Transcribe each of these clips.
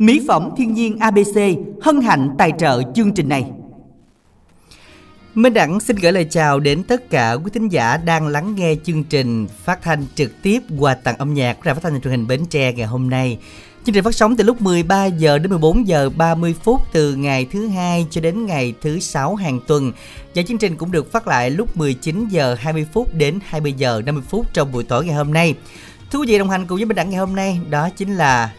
Mỹ phẩm thiên nhiên ABC hân hạnh tài trợ chương trình này. Minh Đẳng xin gửi lời chào đến tất cả quý thính giả đang lắng nghe chương trình phát thanh trực tiếp qua tặng âm nhạc của Đài Phát thanh truyền hình Bến Tre ngày hôm nay. Chương trình phát sóng từ lúc 13 giờ đến 14 giờ 30 phút từ ngày thứ hai cho đến ngày thứ sáu hàng tuần. Và chương trình cũng được phát lại lúc 19 giờ 20 phút đến 20 giờ 50 phút trong buổi tối ngày hôm nay. Thưa quý vị, đồng hành cùng với Minh Đẳng ngày hôm nay đó chính là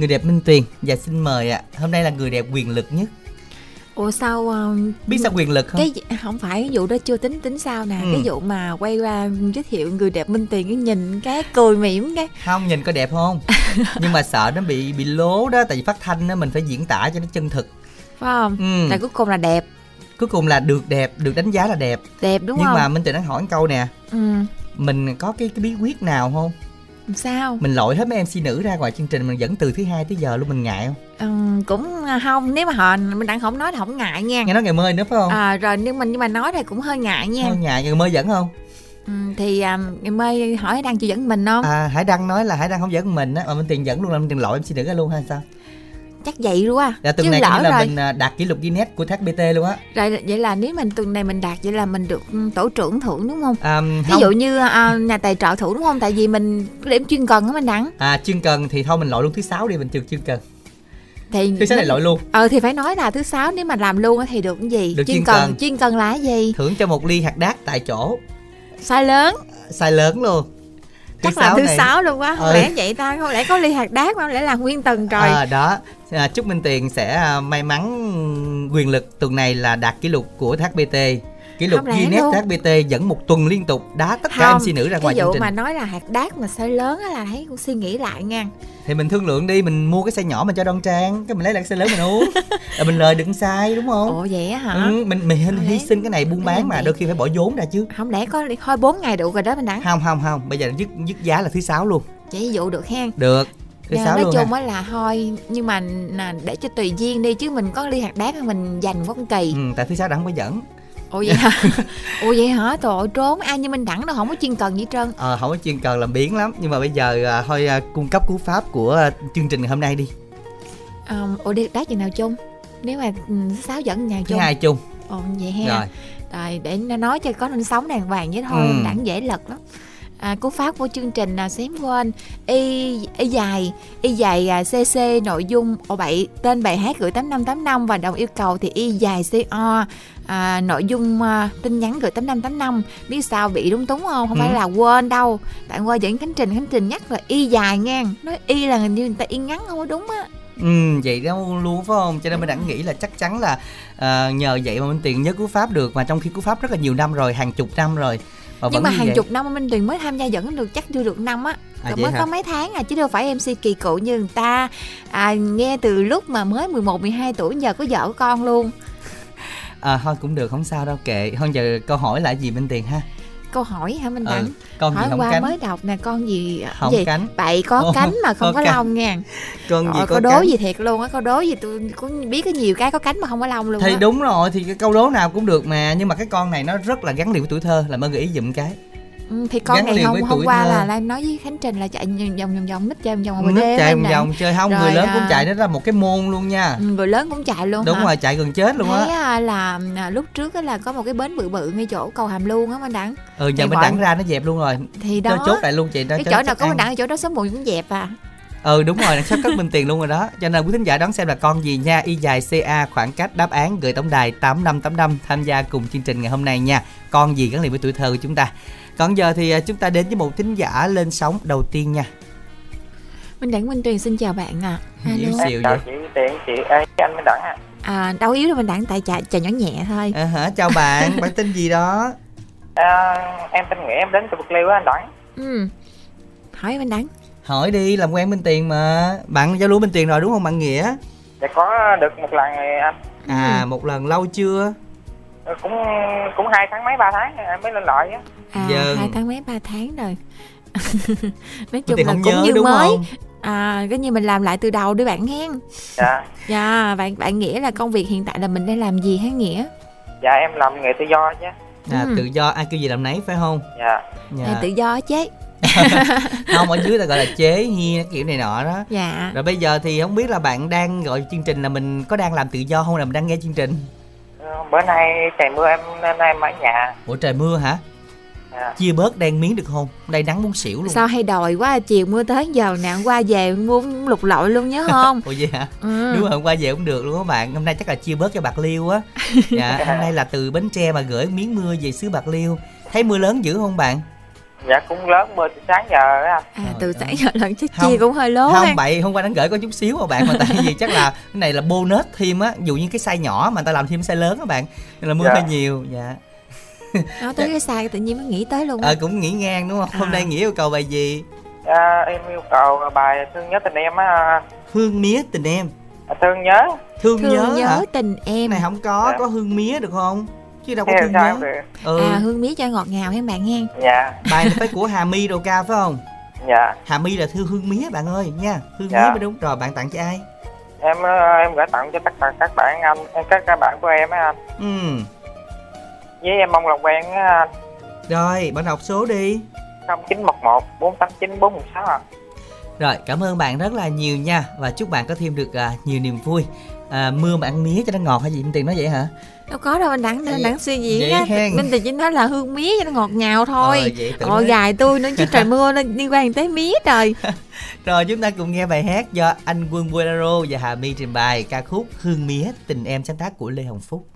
người đẹp Minh Tuyền và xin mời ạ. Hôm nay là người đẹp quyền lực nhất. Ủa sao uh, Biết sao quyền lực không? cái không phải cái vụ đó chưa tính tính sao nè Ừ. cái vụ mà quay qua giới thiệu người đẹp minh tiền cái nhìn cái cười mỉm cái Không nhìn có đẹp không? Nhưng mà sợ nó bị bị lố đó tại vì phát thanh đó mình phải diễn tả cho nó chân thực. phải không Ừ. tại cuối cùng là đẹp Cuối cùng là được đẹp, được đánh giá là đẹp. đẹp đúng Nhưng không mà Minh Tuyền đang hỏi một câu nè, ừ mình có cái cái bí quyết nào không? Sao Mình lội hết mấy MC nữ ra ngoài chương trình mình dẫn từ thứ hai tới giờ luôn mình ngại không? ừ, cũng không nếu mà họ mình đang không nói thì không ngại nha Nghe nói ngày mơi nữa phải không? à, rồi nhưng mà nhưng mà nói thì cũng hơi ngại nha Hơi ngại ngày mơi dẫn không? ừ, thì à, ngày mai hỏi đang chưa dẫn mình không À Hải Đăng nói là Hải Đăng không dẫn mình á, mà Minh Tuyền dẫn luôn là Minh Tuyền lội MC nữ ra luôn hay sao? Chắc vậy luôn á Là tuần chứ này lỡ là rồi mình à, đạt kỷ lục Guinness của THBT luôn á. rồi vậy là nếu mình tuần này mình đạt vậy là mình được ừ, tổ trưởng thưởng đúng không À, ví không. dụ như à, nhà tài trợ thưởng đúng không tại vì mình điểm chuyên cần á mình đẳng À chuyên cần thì thôi mình lội luôn thứ sáu đi mình trừ chuyên cần. thì Thứ sáu này lội luôn. ờ thì phải nói là thứ sáu nếu mà làm luôn á thì được cái gì Được chuyên chuyên cần cần. chuyên cần là cái gì Thưởng cho một ly hạt đác tại chỗ. sai lớn Sai lớn luôn. Chắc là thứ sáu luôn quá không Ừ. lẽ vậy ta không lẽ có ly hạt đác không lẽ là nguyên tầng trời À, đó. À, chúc Minh Tiền sẽ à, may mắn quyền lực tuần này là đạt kỷ lục của THBT kỷ lục Guinness? THBT dẫn một tuần liên tục. Đá tất cả không MC nữ ra ngoài chương trình. mà nói là hạt đác mà sai lớn á là thấy cũng suy nghĩ lại nha. Thì mình thương lượng đi mình mua cái xe nhỏ mình cho đoan trang cái mình lấy lại xe lớn mình uống. Rồi mình lời đừng sai đúng không? Ồ vậy á hả? Ừ, mình mình hy, hy sinh cái này buôn bán mà đôi khi phải bỏ vốn ra chứ. Không lẽ có thôi bốn ngày đủ rồi đó mình đắng không không không. Bây giờ dứt dứt giá là thứ sáu luôn. Chỉ dụ được hen được. Thứ sáu nói luôn chung á là thôi nhưng mà là để cho tùy duyên đi chứ mình có ly hạt đác mình dành có kỳ. Ừ, tại thứ sáu đã không có dẫn ồ vậy hả? Ồ vậy hả? Trời ơi, trốn. Ai như minh đẳng đâu không có chuyên cần gì trơn. Ờ, không có chuyên cần làm biến lắm. Nhưng mà bây giờ à, thôi à, cung cấp cú pháp của à, chương trình ngày hôm nay đi. À, ồ đi đá chừng nào chung? Nếu mà ừ, sáu dẫn nhà chung hai chung. ồ vậy ha. Rồi. Rồi để nó nói cho có nên sống đàng hoàng với thôi. Ừ. Đẳng dễ lật lắm À, cú pháp của chương trình là xém quên y y dài y dài à, cc nội dung ồ bậy tên bài hát gửi 8585 và đồng yêu cầu thì y dài co à, nội dung à, tin nhắn gửi 8585 biết sao bị đúng túng không? Không phải Ừ. là quên đâu. Tại qua dẫn khánh trình khánh trình nhắc là y dài nha nói y là hình như người ta y ngắn không có đúng á. Ừ, vậy đâu luôn phải không? Cho nên mình đã nghĩ là chắc chắn là à, nhờ vậy mà minh tiền nhớ cú pháp được. Mà trong khi cú pháp rất là nhiều năm rồi hàng chục năm rồi mà nhưng mà hàng vậy. chục năm mà minh tuyền mới tham gia dẫn được chắc chưa được năm á À, mới hả? có mấy tháng à chứ đâu phải MC kỳ cựu như người ta à, nghe từ lúc mà mới 11 12 tuổi giờ có vợ có con luôn. à, thôi cũng được không sao đâu kệ hơn giờ câu hỏi là gì minh tiền ha Câu hỏi hả Minh ừ, Đẳng? con gì hỏi qua cánh mới đọc nè con gì không gì? cánh Bậy có cánh mà không có lông nha. con gì có đố cánh gì thiệt luôn á, câu đố gì tôi cũng biết có nhiều cái có cánh mà không có lông luôn thì á. đúng rồi thì cái câu đố nào cũng được mà nhưng mà cái con này nó rất là gắn liền với tuổi thơ làm ơn gợi ý giùm cái Ừ, thì con gắn này hôm hôm qua thơ. là Lan nói với Khánh Trình là chạy vòng vòng vòng vòng nít chơi vòng vòng đêm chạy Minh Đẳng. vòng chơi không người lớn cũng à, chạy nó ra một cái môn luôn nha Ừ, người lớn cũng chạy luôn đúng hả? rồi chạy gần chết luôn á à, là à, lúc trước á là có một cái bến bự bự ngay chỗ cầu Hàm Luông á Minh Đẳng. ừ giờ gọi- đẳng ra nó dẹp luôn rồi Thì cho đó chốt lại luôn chị cái chỗ nào có ăn. mình đặng chỗ đó sớm muộn cũng dẹp à ừ đúng rồi sắp cất minh tiền luôn rồi đó cho nên quý thính giả đón xem là con gì nha y dài ca khoảng cách đáp án gửi tổng đài tám năm tám năm tham gia cùng chương trình ngày hôm nay nha con gì gắn liền với tuổi thơ của chúng ta còn giờ thì à, chúng ta đến với một thính giả lên sóng đầu tiên nha. Minh Đẳng Minh Tuyền xin chào bạn ạ. À. Yếu Alo. xìu vậy chị Tiện chị ê, anh Minh Đẳng ạ. À đâu yếu đâu Minh Đẳng tại chà, chà nhỏ nhẹ thôi. À, hả chào bạn bạn tên gì đó? À, em tên Nghĩa em đến từ Bạc Liêu á anh Đẳng ừ. Hỏi Minh Đẳng hỏi đi làm quen minh tiền mà. Bạn giao lưu minh tiền rồi đúng không bạn nghĩa? Dạ có được một lần rồi anh. À một lần lâu chưa? Cũng cũng hai tháng mấy ba tháng em mới lên loại á à Vâng. hai tháng mấy? Ba tháng rồi. Nói chung là cũng nhớ như đúng mới. không? À cái như mình làm lại từ đầu đi bạn hen. Dạ. Dạ bạn bạn nghĩa là công việc hiện tại là mình đang làm gì hả nghĩa? Dạ em làm nghề tự do chứ. À Ừ. tự do. Ai kêu gì làm nấy phải không? Dạ. Dạ. à, tự do chứ. Không ở dưới ta gọi là chế hia kiểu này nọ đó. Dạ. Rồi bây giờ thì không biết là bạn đang gọi chương trình là mình có đang làm tự do không? Là mình đang nghe chương trình? Ờ, bữa nay trời mưa em nên em ở nhà. Ủa trời mưa hả Chia bớt đen miếng được không? Đây nắng muốn xỉu luôn. Sao hay đòi quá chiều mưa tới giờ nè hôm qua về muốn lục lội luôn nhớ không? Ủa vậy hả? Ừ. đúng rồi hôm qua về cũng được luôn các bạn. Hôm nay chắc là chia bớt cho bạc liêu á. Dạ hôm nay là từ bến tre mà gửi miếng mưa về xứ bạc liêu. Thấy mưa lớn dữ không bạn? Dạ cũng lớn mưa từ sáng giờ á. Anh à, từ sáng giờ lần chắc chia cũng hơi lố không ha. bậy hôm qua đánh gửi có chút xíu mà bạn mà tại vì chắc là cái này là bonus thêm á. Dụ như cái size nhỏ mà người ta làm thêm size lớn á bạn nên là mưa Dạ. hơi nhiều dạ nói tới cái sai tự nhiên mới nghĩ tới luôn ờ cũng nghĩ ngang đúng không? Hôm À. nay nghĩ yêu cầu bài gì? À, em yêu cầu bài thương nhớ tình em á. Hương mía tình em. À, thương nhớ. Thương, thương nhớ, nhớ, hả? tình em. Này không có Dạ. có hương mía được không? Chứ đâu có thương nhớ. ừ. À hương mía cho ngọt ngào hen bạn hen dạ. Bài này phải của hà my đồ ca phải không? Dạ. Hà my là thư hương mía bạn ơi nha. Hương Dạ. mía mới đúng. Rồi bạn tặng cho ai? Em ờ, em gửi tặng cho tất cả các bạn anh các các bạn của em á anh. Ừ với em mong lòng quen á anh rồi bạn đọc số đi. 0911 489 416 ạ. Rồi, cảm ơn bạn rất là nhiều nha. Và chúc bạn có thêm được à, nhiều niềm vui. À, mưa mà ăn mía cho nó ngọt hay gì tiền nói vậy hả? đâu có đâu anh đẳng đẳng suy diễn á. minh thì chỉ nói là hương mía cho nó ngọt ngào thôi. Ờ, nói- gài tôi nữa chứ trời mưa nó liên quan tới mía trời. Rồi chúng ta cùng nghe bài hát do anh Quân Bolero và Hà My trình bày ca khúc Hương mía tình em sáng tác của Lê Hồng Phúc.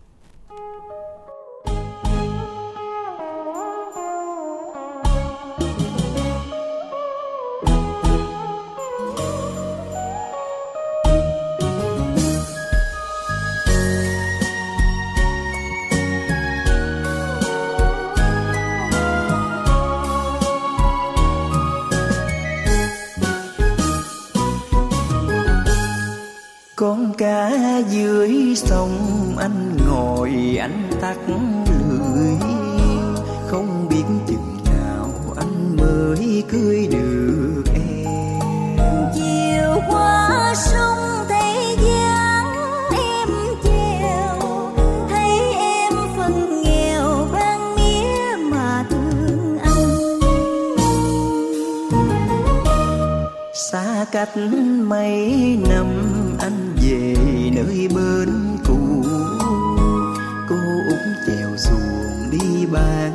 Anh lưỡi không biết chừng nào anh mới cưới được em. Chiều qua sông thấy dáng em treo thấy em phần nghèo ban mía mà thương anh. Xa cách mấy năm anh về nơi bên xuồng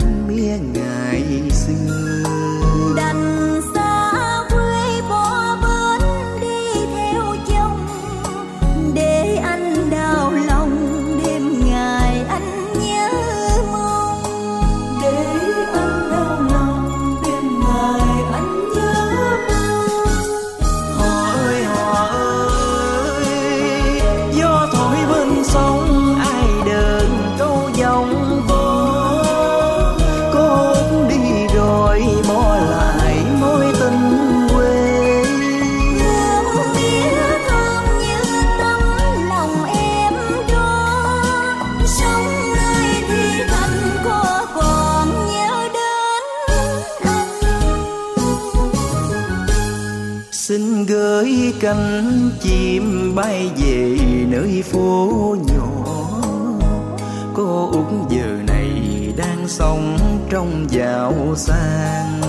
Xin gửi cánh chim bay về nơi phố nhỏ. Cô út giờ này đang sống trong giàu sang.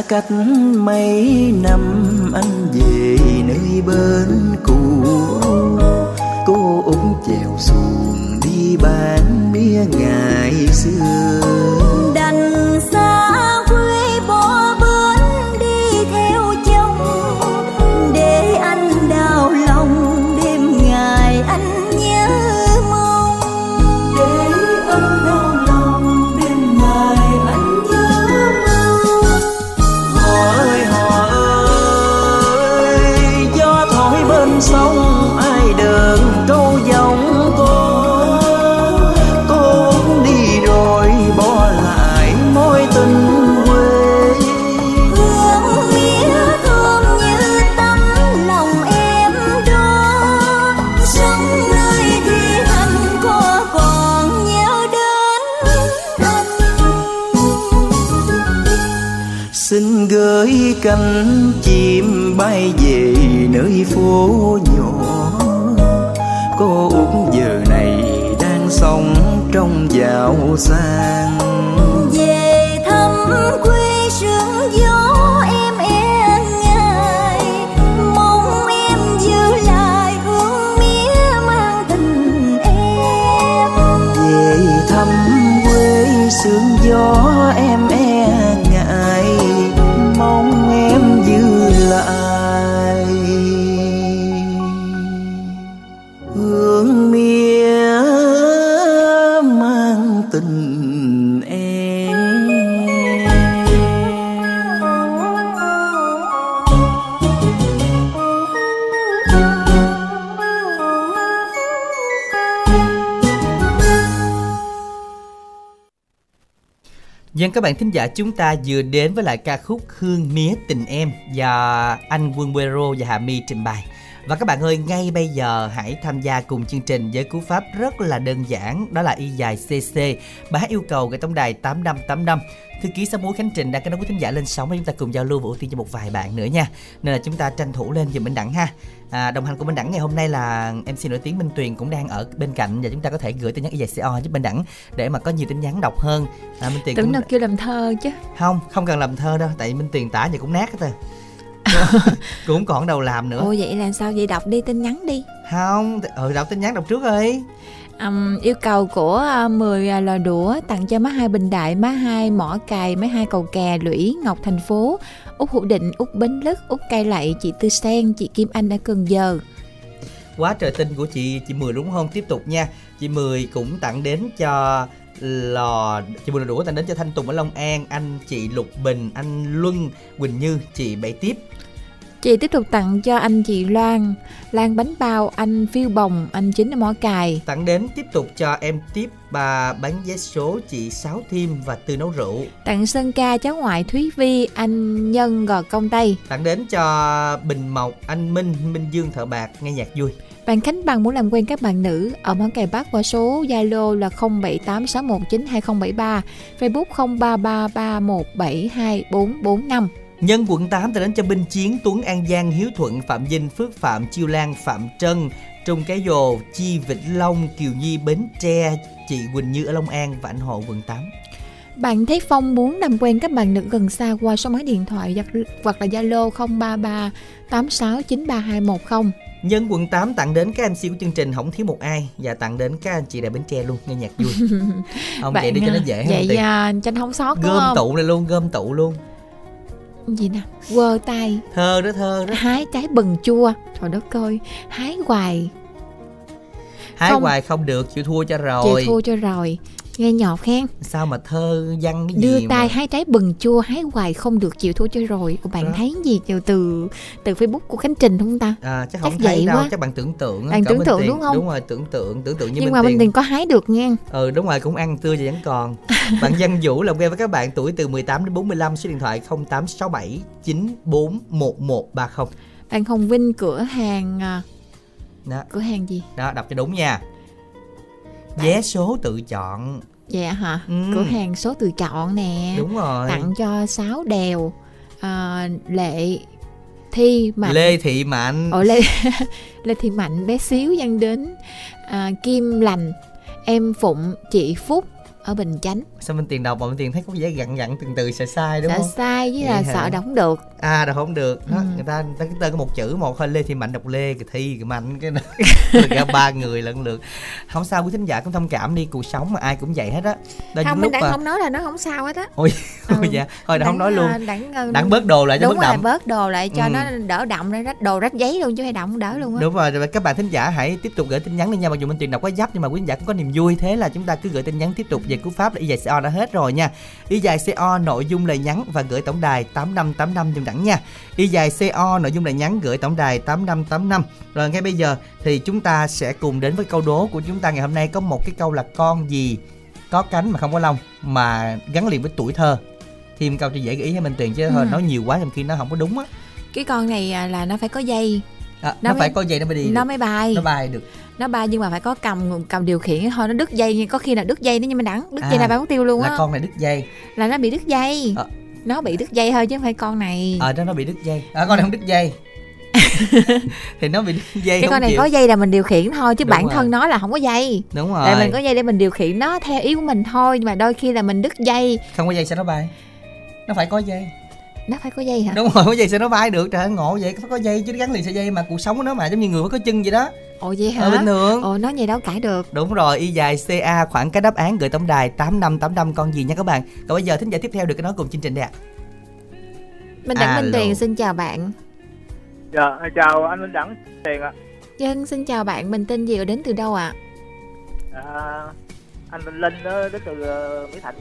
Xa cách mấy năm anh về nơi bên cũ. Cô úng chèo xuồng đi bán mía ngày xưa. Dân các bạn thính giả, chúng ta vừa đến với lại ca khúc Hương Mía Tình Em do anh Quân Quero và Hà My trình bày. Và các bạn ơi, ngay bây giờ hãy tham gia cùng chương trình với cú pháp rất là đơn giản, đó là y dài CC. Bài hát yêu cầu gửi tổng đài 8585. Thư ký Sáu Múi Khánh Trình đang kết nối với thính giả lên sóng để chúng ta cùng giao lưu và ưu tiên cho một vài bạn nữa nha. Nên là chúng ta tranh thủ lên giùm Minh Đẳng ha. À, đồng hành của Minh Đẳng ngày hôm nay là MC nổi tiếng Minh Tuyền cũng đang ở bên cạnh và chúng ta có thể gửi tin nhắn y dài CO giúp Minh Đẳng để mà có nhiều tin nhắn đọc hơn. À, Minh Tuyền tưởng cũng đâu kêu làm thơ chứ không không cần làm thơ đâu tại minh tiền tả vậy cũng nát hết rồi cũng còn đầu làm nữa. Ồ vậy là sao? Vậy đọc đi tin nhắn đi. Không ừ đọc tin nhắn đọc trước ơi Ừm, yêu cầu của uh, 10 lò đũa tặng cho má hai bình đại má hai mỏ cài má hai cầu kè lũy ngọc thành phố út hữu định út bến lức út cây lậy chị tư sen chị kim anh ở cần giờ. Quá trời tin của chị chị mười đúng không? Tiếp tục nha. Chị mười cũng tặng đến cho lò chị mười đũa tặng đến cho thanh tùng ở long an anh chị lục bình anh luân quỳnh như chị bảy tiếp chị tiếp tục tặng cho anh chị loan. Lan bánh bao anh phiêu bồng anh chính mỏ cài. Tặng đến tiếp tục cho em tiếp bà bán vé số chị sáu thêm và tư nấu rượu. Tặng sơn ca cháu ngoại thúy vi anh nhân gò công tây. Tặng đến cho bình mộc anh minh minh dương thợ bạc nghe nhạc vui. Bạn Khánh Bằng muốn làm quen các bạn nữ ở món cày Bắc qua số Zalo là 0786192073, Facebook 0333172445. Nhân quận 8 ta đến cho Binh Chiến, Tuấn An Giang, Hiếu Thuận, Phạm Vinh, Phước Phạm, Chiêu Lan, Phạm Trân, Trung Cái Dồ, Chi Vĩnh Long, Kiều Nhi, Bến Tre, chị Quỳnh Như ở Long An và anh Hộ quận 8. Bạn Thế Phong muốn làm quen các bạn nữ gần xa qua số máy điện thoại hoặc- là Zalo 0338693210. Nhân quận 8 tặng đến các MC của chương trình không thiếu một ai và tặng đến các anh chị đại Bến Tre luôn nghe nhạc vui. không vậy đi cho nó dễ hơn Vậy à, tranh không sót đúng Gom không? tụ này luôn, gom tụ luôn. Gì nè, quơ tay, Thơ đó thơ đó. hái trái bừng chua. Trời đất ơi, hái hoài, Hái Không. hoài không được, chịu thua cho rồi. chịu thua cho rồi. Nghe nhọt khen. Sao mà thơ văn cái đưa gì tay mà... hái trái bừng chua hái hoài không được chịu thua cho rồi Ủa, bạn Đó. thấy gì từ từ từ facebook của khánh trình không ta À, chắc Chắc không thấy vậy đâu, quá. chắc bạn tưởng tượng. Bạn tưởng tượng Tiền. đúng không? Đúng rồi, tưởng tượng, tưởng tượng như nhưng mà Tiền. mình tiền có hái được nha Ừ đúng rồi cũng ăn tươi và vẫn còn Bạn Văn Vũ làm quen với các bạn tuổi từ 18 đến 45 Số điện thoại 0867 94 1130 bạn hồng vinh cửa hàng à, Đó, cửa hàng gì đó đọc cho đúng nha Vé số tự chọn vậy hả? Ừ. cửa hàng số tự chọn nè. Đúng rồi. Tặng cho sáu đèo à, lệ thi mạnh. Lê Thị Mạnh. Ồ, lê. Lê thị mạnh bé xíu dân đến à, kim lành. Em phụng chị phúc ở bình chánh. Sao Minh Tiền đọc mà Minh Tiền thấy có vẻ gặn gặn từng từ sợ sai đúng sợ không? sai với là hả? sợ không được. À đọc không được. Đó, Ừ. Người ta người ta cái tên có một chữ một thôi Lê Thị Mạnh đọc Lê Cái Thi cái Mạnh cái đó. Ra ba người lần lượt. Không sao quý thính giả cũng thông cảm đi Cuộc sống mà ai cũng vậy hết á. Đó không mình lúc đang mà không nói là nó không sao hết á. Ôi, Ừ. ôi dạ. Thôi đã không nói luôn. đặng, đặng, Đặng bớt đồ lại cho đúng bớt rồi đậm bớt đồ lại cho Ừ. nó đỡ đậm ra rách đồ rách giấy luôn chứ hay đậm đỡ luôn á. Đúng rồi, các bạn thính giả hãy tiếp tục gửi tin nhắn đi nha. Mặc dù Minh Tuyền đọc quá dấp nhưng mà quý thính giả cũng có niềm vui. Thế là chúng ta cứ gửi tin nhắn tiếp tục về cú pháp là y dài CO đã hết rồi nha. Y dài CO nội dung lời nhắn và gửi tổng đài 8585 dùm đẳng nha. Y dài CO nội dung lời nhắn gửi tổng đài 8585 Rồi ngay bây giờ thì chúng ta sẽ cùng đến với câu đố của chúng ta. Ngày hôm nay Có một cái câu là con gì có cánh mà không có lông Mà gắn liền với tuổi thơ? Thêm câu cho dễ gợi ý ให้ Minh Tuyền chứ thôi Ừ. nói nhiều quá trong khi nó không có đúng á. Cái con này à, là nó phải có dây. À, Nó Nó phải mới- có dây nó mới đi nó được. mới bay. Nó bay được nó bay nhưng mà phải có cầm cầm điều khiển. Thôi nó đứt dây nhưng có khi là đứt dây nữa nhưng mà đắng đứt À, dây là bán tiêu luôn là á con này đứt dây. Là nó bị đứt dây. Ờ, nó bị đứt dây thôi chứ không phải con này. Ờ đó nó bị đứt dây. À con này không đứt dây. Thì nó bị đứt dây cái con này chịu. có dây là mình điều khiển thôi chứ Đúng bản rồi. thân nó là không có dây. Đúng rồi tại mình có dây để mình điều khiển nó theo ý của mình thôi nhưng mà đôi khi là mình đứt dây. Không có dây sao nó bay? Nó phải có dây nó phải có dây hả đúng rồi có dây sao nó bay được trời ơi, ngộ vậy phải có dây chứ gắn liền sợi dây mà cuộc sống của nó mà giống như người phải có chân vậy đó ồ vậy hả ờ, bình thường ồ nói vậy đâu cãi được Đúng rồi, y dài CA khoảng cái đáp án gửi tổng đài 8585 con gì nha các bạn. Còn bây giờ thính giả tiếp theo được cái nói cùng chương trình đây ạ. minh đẳng minh tiền xin chào bạn Dạ, chào anh Minh Đẳng Tiền ạ. dân xin chào bạn mình tên gì và đến từ đâu ạ À, anh Minh Linh đó, đến từ ờ, Mỹ Thạnh,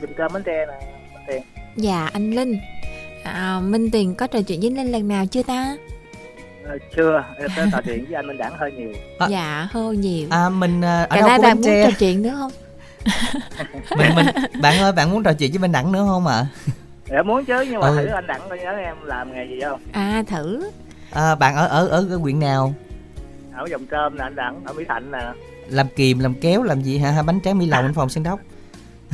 Bình Cơ, Bến Tre nè. Tiền. dạ anh linh à, minh tiền có trò chuyện với linh lần nào chưa ta Ờ, chưa, em tới trò chuyện với anh Minh Đẳng hơi nhiều. À. dạ hơi nhiều À mình à, ở cả đâu của bạn muốn trò chuyện nữa không mình mình bạn ơi, bạn muốn trò chuyện với bên Đẳng nữa không ạ? Em muốn chứ, nhưng mà Ừ. thử anh Đẳng coi nhớ em làm nghề gì không? à thử À, bạn ở ở ở cái huyện nào? Ở Dòng Trơm nè anh Đẳng, ở Mỹ Thạnh nè. Làm kìm, làm kéo, làm gì hả? Bánh tráng mỹ lòng bên phòng sân đốc.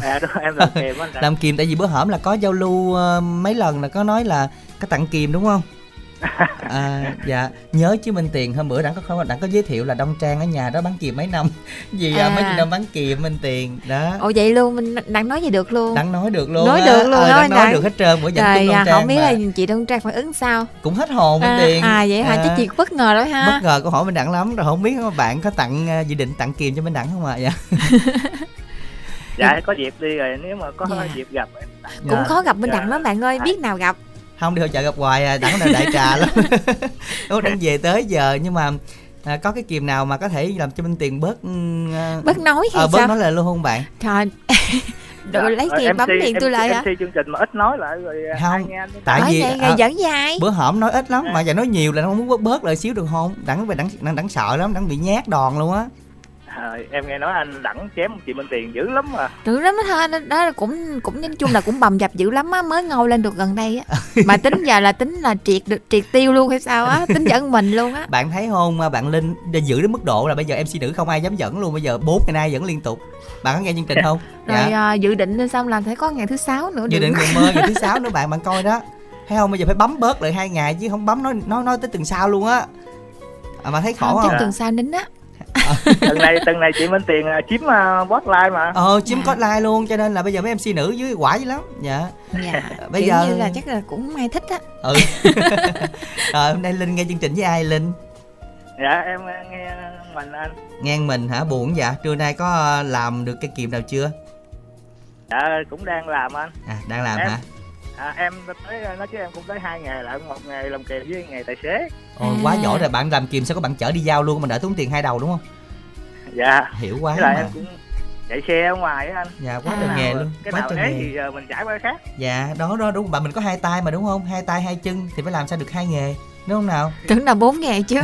À, đúng, em làm kèm anh. Làm kìm tại vì bữa hổm là có giao lưu ờ, mấy lần là có nói là có tặng kìm đúng không? À, dạ nhớ chứ Minh Tiền hôm bữa đặng có không đặng có giới thiệu là Đông Trang ở nhà đó bán kìm mấy năm gì à. À. mấy chục năm bán kìm Minh Tiền đó ồ vậy luôn mình đang nói gì được luôn đặng nói được luôn Nói á. được luôn ờ, á, đặng nói Đặng. được hết trơn bữa chung Đông à, Trang không biết mà. là chị đông trang phản ứng sao cũng hết hồn Minh à, Tiền à vậy hả À, chắc chị bất ngờ đó ha bất ngờ câu hỏi Minh Đặng lắm rồi không biết bạn có tặng ờ, dự định tặng kìm cho Minh Đặng không ạ dạ Dạ, có dịp đi rồi, nếu mà có Dạ. dịp gặp em. cũng Dạ. khó gặp bên Dạ. đặng lắm bạn ơi biết nào gặp? Không đi hội chợ gặp hoài à đặng là đại trà lắm. Ủa, đang về tới giờ nhưng mà à, có cái kìm nào mà có thể làm cho Minh Tiền bớt à, bớt nói hay ờ, bớt sao? nói lời luôn không bạn? Trời rồi lấy Ờ, tiền bấm tiền tôi lại hả MC chương trình mà ít nói lại rồi Không, ai nghe anh tại Nói vì à, dẫn dài bữa hổm nói ít lắm mà giờ nói nhiều là nó không muốn bớt bớt lại xíu được không? Đặng về đặng đặng, đặng sợ lắm đặng bị nhát đòn luôn á Ờ, em nghe nói anh đẳng chém chị Minh Tiền dữ lắm mà. Dữ lắm đó thôi đó, cũng cũng nói chung là cũng bầm dập dữ lắm á mới ngâu lên được gần đây á. Mà tính giờ là tính là triệt được triệt tiêu luôn hay sao á tính dẫn mình luôn á. Bạn thấy không à, bạn linh đã giữ đến mức độ là bây giờ mc nữ không ai dám dẫn luôn bây giờ bốn ngày nay dẫn liên tục. Bạn có nghe chương trình không? Rồi à, dự định lên xong là phải có ngày thứ sáu nữa dự định ngày mơ ngày thứ sáu nữa bạn bạn coi đó. Thấy không bây giờ phải bấm bớt lại hai ngày chứ không bấm nói nói nói tới tuần sau luôn á. À, mà thấy khổ không không? chắc tuần sau nín á tuần này tuần này chị Minh Tiền à, chiếm uh, spotlight mà. Ờ chiếm có like luôn cho nên là bây giờ mấy mc nữ dưới quả dữ lắm. Dạ. Dạ Bây kiểu giờ- như là chắc là cũng ai thích á. Ừ. Rồi hôm nay linh nghe chương trình với ai linh? Dạ em nghe mình anh. Ngang mình hả? Buồn dạ trưa nay có ờ, làm được cái kìm nào chưa? Dạ cũng đang làm anh. À đang làm Em- hả à, em tới nói chứ em cũng tới hai nghề lại một nghề làm kèm với nghề tài xế. Ồ quá À. giỏi rồi bạn làm kìm sao có bạn chở đi giao luôn mà đỡ tốn tiền hai đầu đúng không? Dạ. Hiểu quá lại mà. em cũng chạy xe ở ngoài á anh. Dạ quá À. trời nghề luôn cái quá nào nghề. thì ờ, mình chạy qua khác. Dạ đó đó đúng bạn mình có hai tay mà đúng không? Hai tay hai chân thì phải làm sao được hai nghề đúng không nào? Tưởng là bốn ngày chứ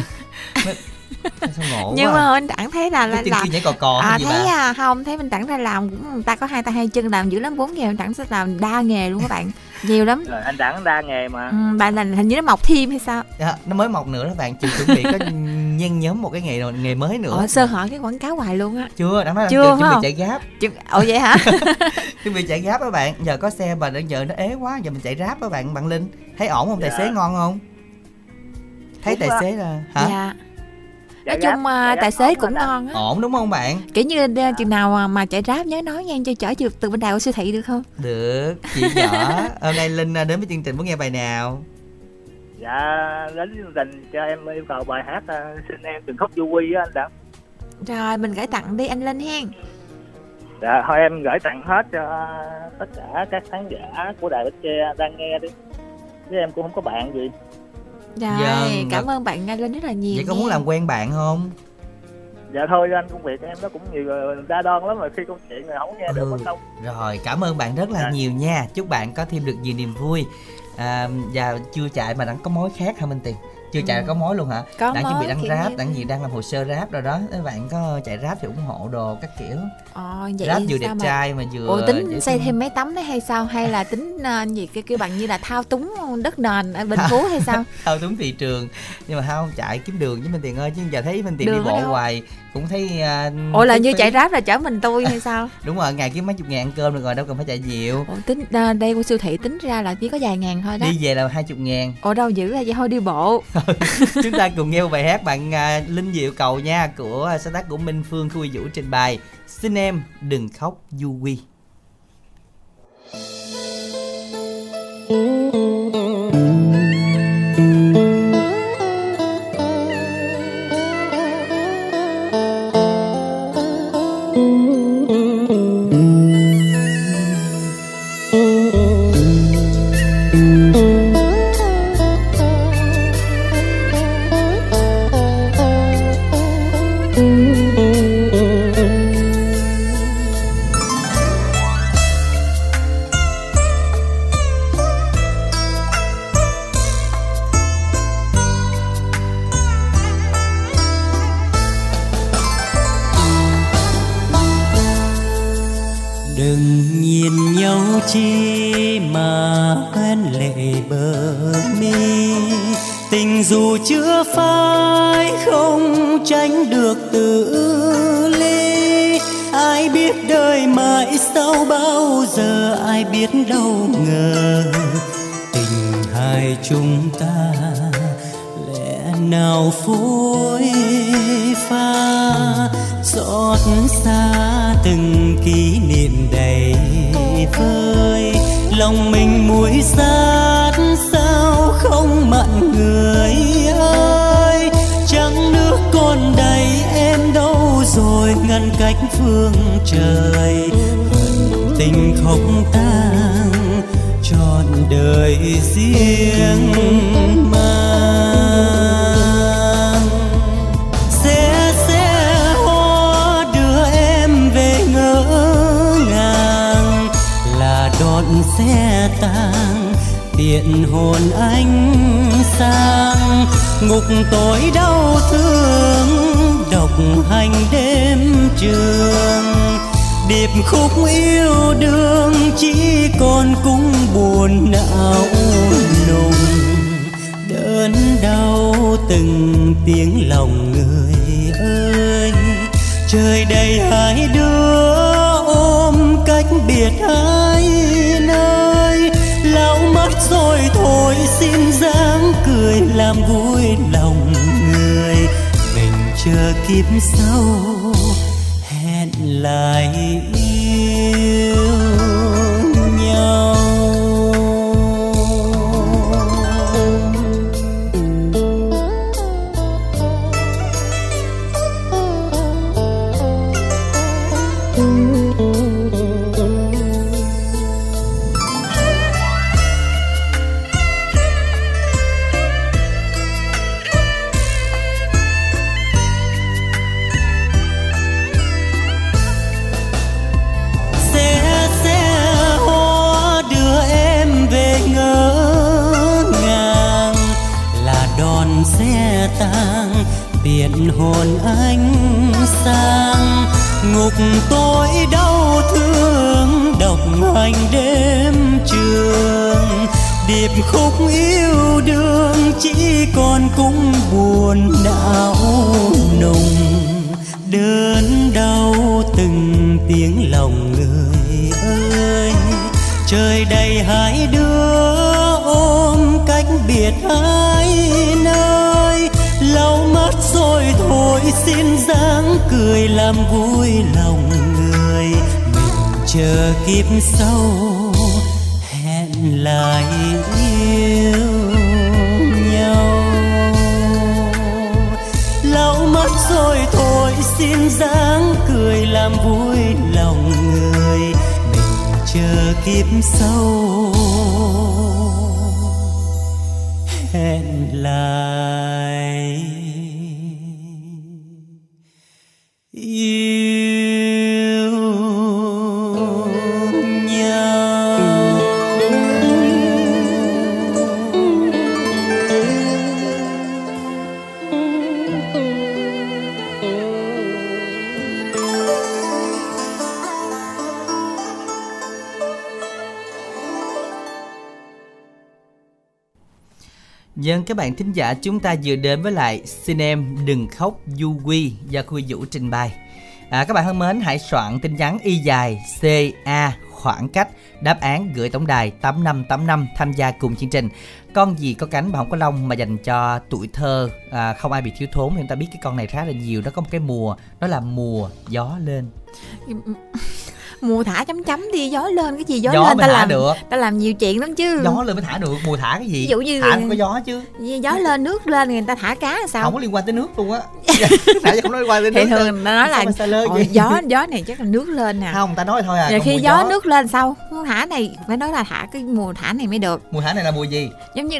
sao ngộ nhưng quá mà anh đẳng thấy là là, là kia nhảy cò cò à thấy bà? à không thấy mình đẳng ra làm cũng người ta có hai tay hai chân làm dữ lắm bốn nghề đẳng sẽ làm đa nghề luôn các bạn. Nhiều lắm. Rồi anh đẳng đa nghề mà. Ừ, bạn là hình như nó mọc thêm hay sao? Dạ, nó mới mọc nữa đó bạn. Chị chuẩn bị có nhen nhóm một cái nghề rồi nghề mới nữa. Ồ sơ hở cái quảng cáo hoài luôn á. Chưa đang nói là Chưa, chưa chuẩn bị không? chạy gáp Chứ- ồ vậy hả? Chuẩn bị chạy gáp đó bạn. Giờ có xe mà đến giờ nó ế quá giờ mình chạy ráp đó bạn bạn linh. Thấy ổn không? Tài Dạ. xế ngon không? Thấy Đúng tài xế là hả? Dạ nói chung à, chạy tài xế cũng ngon á. Ổn đúng không bạn? Kiểu như đ- chừng nào mà, mà chạy ráp nhớ nói nha cho chở từ từ bên đài qua siêu thị được không? Được chị nhỏ hôm nay linh à, đến với chương trình muốn nghe bài nào? Dạ đến chương trình cho em yêu cầu bài hát ờ, xin em từng khóc du quy á anh đẳng rồi mình gửi tặng đi anh linh hen. Dạ thôi em gửi tặng hết cho tất cả các khán giả của đài Bến Tre đang nghe đi. Chứ em cũng không có bạn gì rồi Vâng, cảm ơn bạn anh linh rất là nhiều vậy có nha. muốn làm quen bạn không dạ thôi anh công việc em nó cũng nhiều đa đoan lắm rồi khi công chuyện rồi không nghe được Ừ. rồi cảm ơn bạn rất là Dạ. nhiều nha chúc bạn có thêm được nhiều niềm vui à, và chưa chạy mà đang có mối khác hả minh tiền chưa chạy Ừ. có mối luôn hả có đang chuẩn bị đăng rap như- đang gì đang làm hồ sơ rap rồi đó các bạn có chạy rap thì ủng hộ đồ các kiểu Ờ, vậy rap vừa đẹp mà trai mà vừa Ủa tính xây thương. thêm mấy tấm đấy hay sao hay là tính uh, gì cái cái bằng như là thao túng đất nền ở Bình Phú hay sao? thao túng thị trường nhưng mà không chạy kiếm đường với minh tiền ơi chứ giờ thấy minh tiền đi bộ đâu? hoài cũng thấy à, ủa là như phí. chạy ráp là chở mình tôi hay sao? Đúng rồi ngày kiếm mấy chục ngàn ăn cơm được rồi đâu cần phải chạy nhiều. Ủa tính đây qua siêu thị tính ra là chỉ có vài ngàn thôi đó. Đi về là hai chục ngàn. Ủa đâu dữ là vậy thôi đi bộ. Chúng ta cùng nghe một bài hát bạn à, linh diệu cầu nha của sáng tác của minh phương khui vũ trình bày xin em đừng khóc du quy. Đừng ngục tối đau thương, độc hành đêm trường. Điệp khúc yêu đương chỉ còn cung buồn não nùng. Đớn đau từng tiếng lòng người ơi. Trời đầy hai đứa chờ kiếp sau hẹn lại bạn thính giả chúng ta vừa đến với lại Xin em đừng khóc du quy do Khuy Vũ trình bày. À, Các bạn thân mến hãy soạn tin nhắn y dài CA khoảng cách đáp án gửi tổng đài 8585 tham gia cùng chương trình. Con gì có cánh mà không có lông mà dành cho tuổi thơ à, không ai bị thiếu thốn. Thì chúng ta biết cái con này khá là nhiều nó có một cái mùa nó là mùa gió lên mùa thả chấm chấm đi gió lên cái gì gió, gió lên ta thả làm được. ta làm nhiều chuyện lắm chứ. Gió lên mới thả được mùa thả cái gì? Ví dụ như- thả cũng có gió chứ. Gió lên nước lên người ta thả cá sao? Không có liên quan tới nước luôn á. Nãy giờ không nói liên quan tới thì nước đâu. thường ta nói là gió gió này chắc là nước lên nè. Không ta nói thôi à Rồi khi mùa gió, nước lên sao? Không thả này phải nói là thả cái mùa thả này mới được. Mùa thả này là mùa gì? Giống như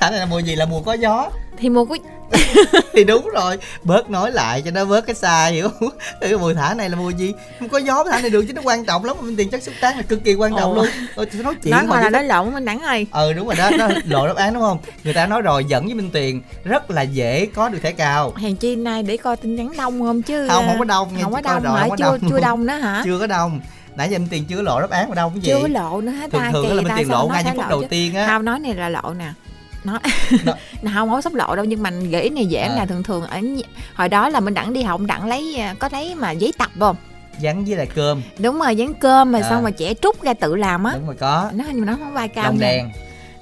này là mùa gì? Là mùa có gió. Thì mùa của thì đúng rồi. Bớt nói lại cho nó bớt cái xa hiểu không? Cái mùa thả này là mùa gì? Không có gió thả này được chứ nó quan trọng lắm. Mình tiền chất xúc tác là cực kỳ quan trọng Ồ. luôn. Tôi nói chuyện nói mà là nói lộn mình đẳng ơi ừ đúng rồi đó. Nó lộ đáp án đúng không? Người ta nói rồi dẫn với minh tiền rất là dễ có được thẻ cào hèn chi nay để coi tin nhắn đông không chứ không không có đông nghe không có đông rồi, hả? không có chưa đông. chưa đông nữa hả? Chưa có đông. Nãy giờ minh tiền chưa có lộ đáp án mà đâu cái gì? Chưa có lộ nữa hả? Thường ta thường đó là minh tiền lộ ngay những phút đầu tiên á. Không nói này là lộ nè nói. Đó. không không sắp lộ đâu nhưng mà nghĩ này dễ À. là thường thường ở hồi đó là mình đặng đi học đặng lấy à, có lấy mà giấy tập không? Dắn với lại cơm. Đúng rồi dán cơm mà À. xong mà trẻ trút ra tự làm á. Đúng rồi có. Nó nhưng mà nó không vai cao lồng nha. đèn.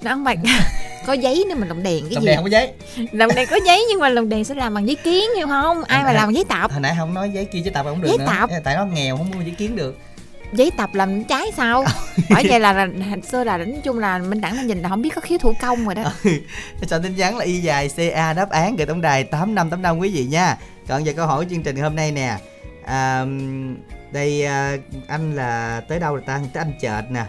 Nó không vai có giấy nữa mà lồng đèn cái lồng gì? đèn không có giấy. Lồng đèn có giấy nhưng mà lồng đèn sẽ làm bằng giấy kiến hiểu không? Ai mà À. làm bằng giấy tập? Hồi nãy không nói giấy kia giấy tập không được Giấy nữa. tập. tại nó nghèo không mua giấy kiến được giấy tập làm trái sao? Bởi vậy là, là hồi xưa là nói chung là minh đẳng nhìn là không biết có khiếu thủ công rồi đó. Soạn tin nhắn là y dài ca đáp án gửi tổng đài tám năm tám năm quý vị nha. Còn giờ câu hỏi của chương trình hôm nay nè. À, đây à, anh là tới đâu rồi ta? Tới anh chợt nè.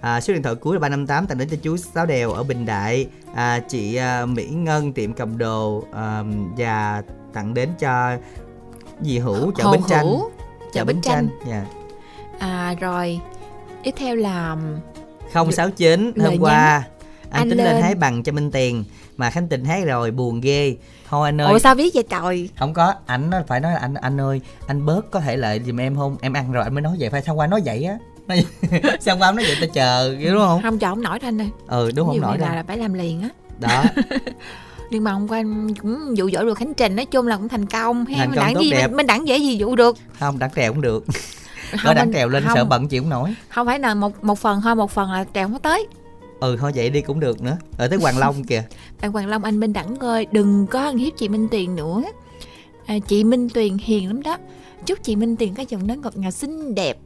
À, số điện thoại cuối là 358 tặng đến cho chú Sáu Đèo ở Bình Đại. À, chị à, Mỹ Ngân tiệm cầm đồ à, và tặng đến cho dì Hữu chợ Hồ Bến Tranh Hữu, chợ Bến Tranh dạ à rồi. Tiếp theo là 069 Lời hôm qua anh, Anh tính lên lên. hái bằng cho Minh Tiền mà Khánh Tình hát rồi buồn ghê. Thôi anh ơi. ủa sao biết vậy trời? Không có ảnh nó phải nói là anh anh ơi anh bớt có thể lợi giùm em không em ăn rồi anh mới nói vậy. Phải sao qua nói vậy á? Sao qua nói vậy ta chờ đúng không? Không cho không nổi thôi anh ơi. Ừ đúng không nổi là, là phải làm liền á. Đó. Nhưng mà hôm qua em cũng dụ dỗ được khánh trình nói chung là cũng thành công. Hay Thành mình công đẳng tốt gì đẹp. mình, mình đẳng dễ gì dụ được. Không đặng trèo cũng được đặng mình- trèo lên không, sợ bận chịu không nổi. Không phải là một một phần thôi một phần là trèo không có tới. Ừ thôi vậy đi cũng được nữa. Ở tới hoàng long kìa. Bạn hoàng long anh minh đẳng ơi đừng có ăn hiếp chị minh tuyền nữa. À, chị minh tuyền hiền lắm đó. Chúc chị minh tuyền có chồng đến ngọt ngào xinh đẹp.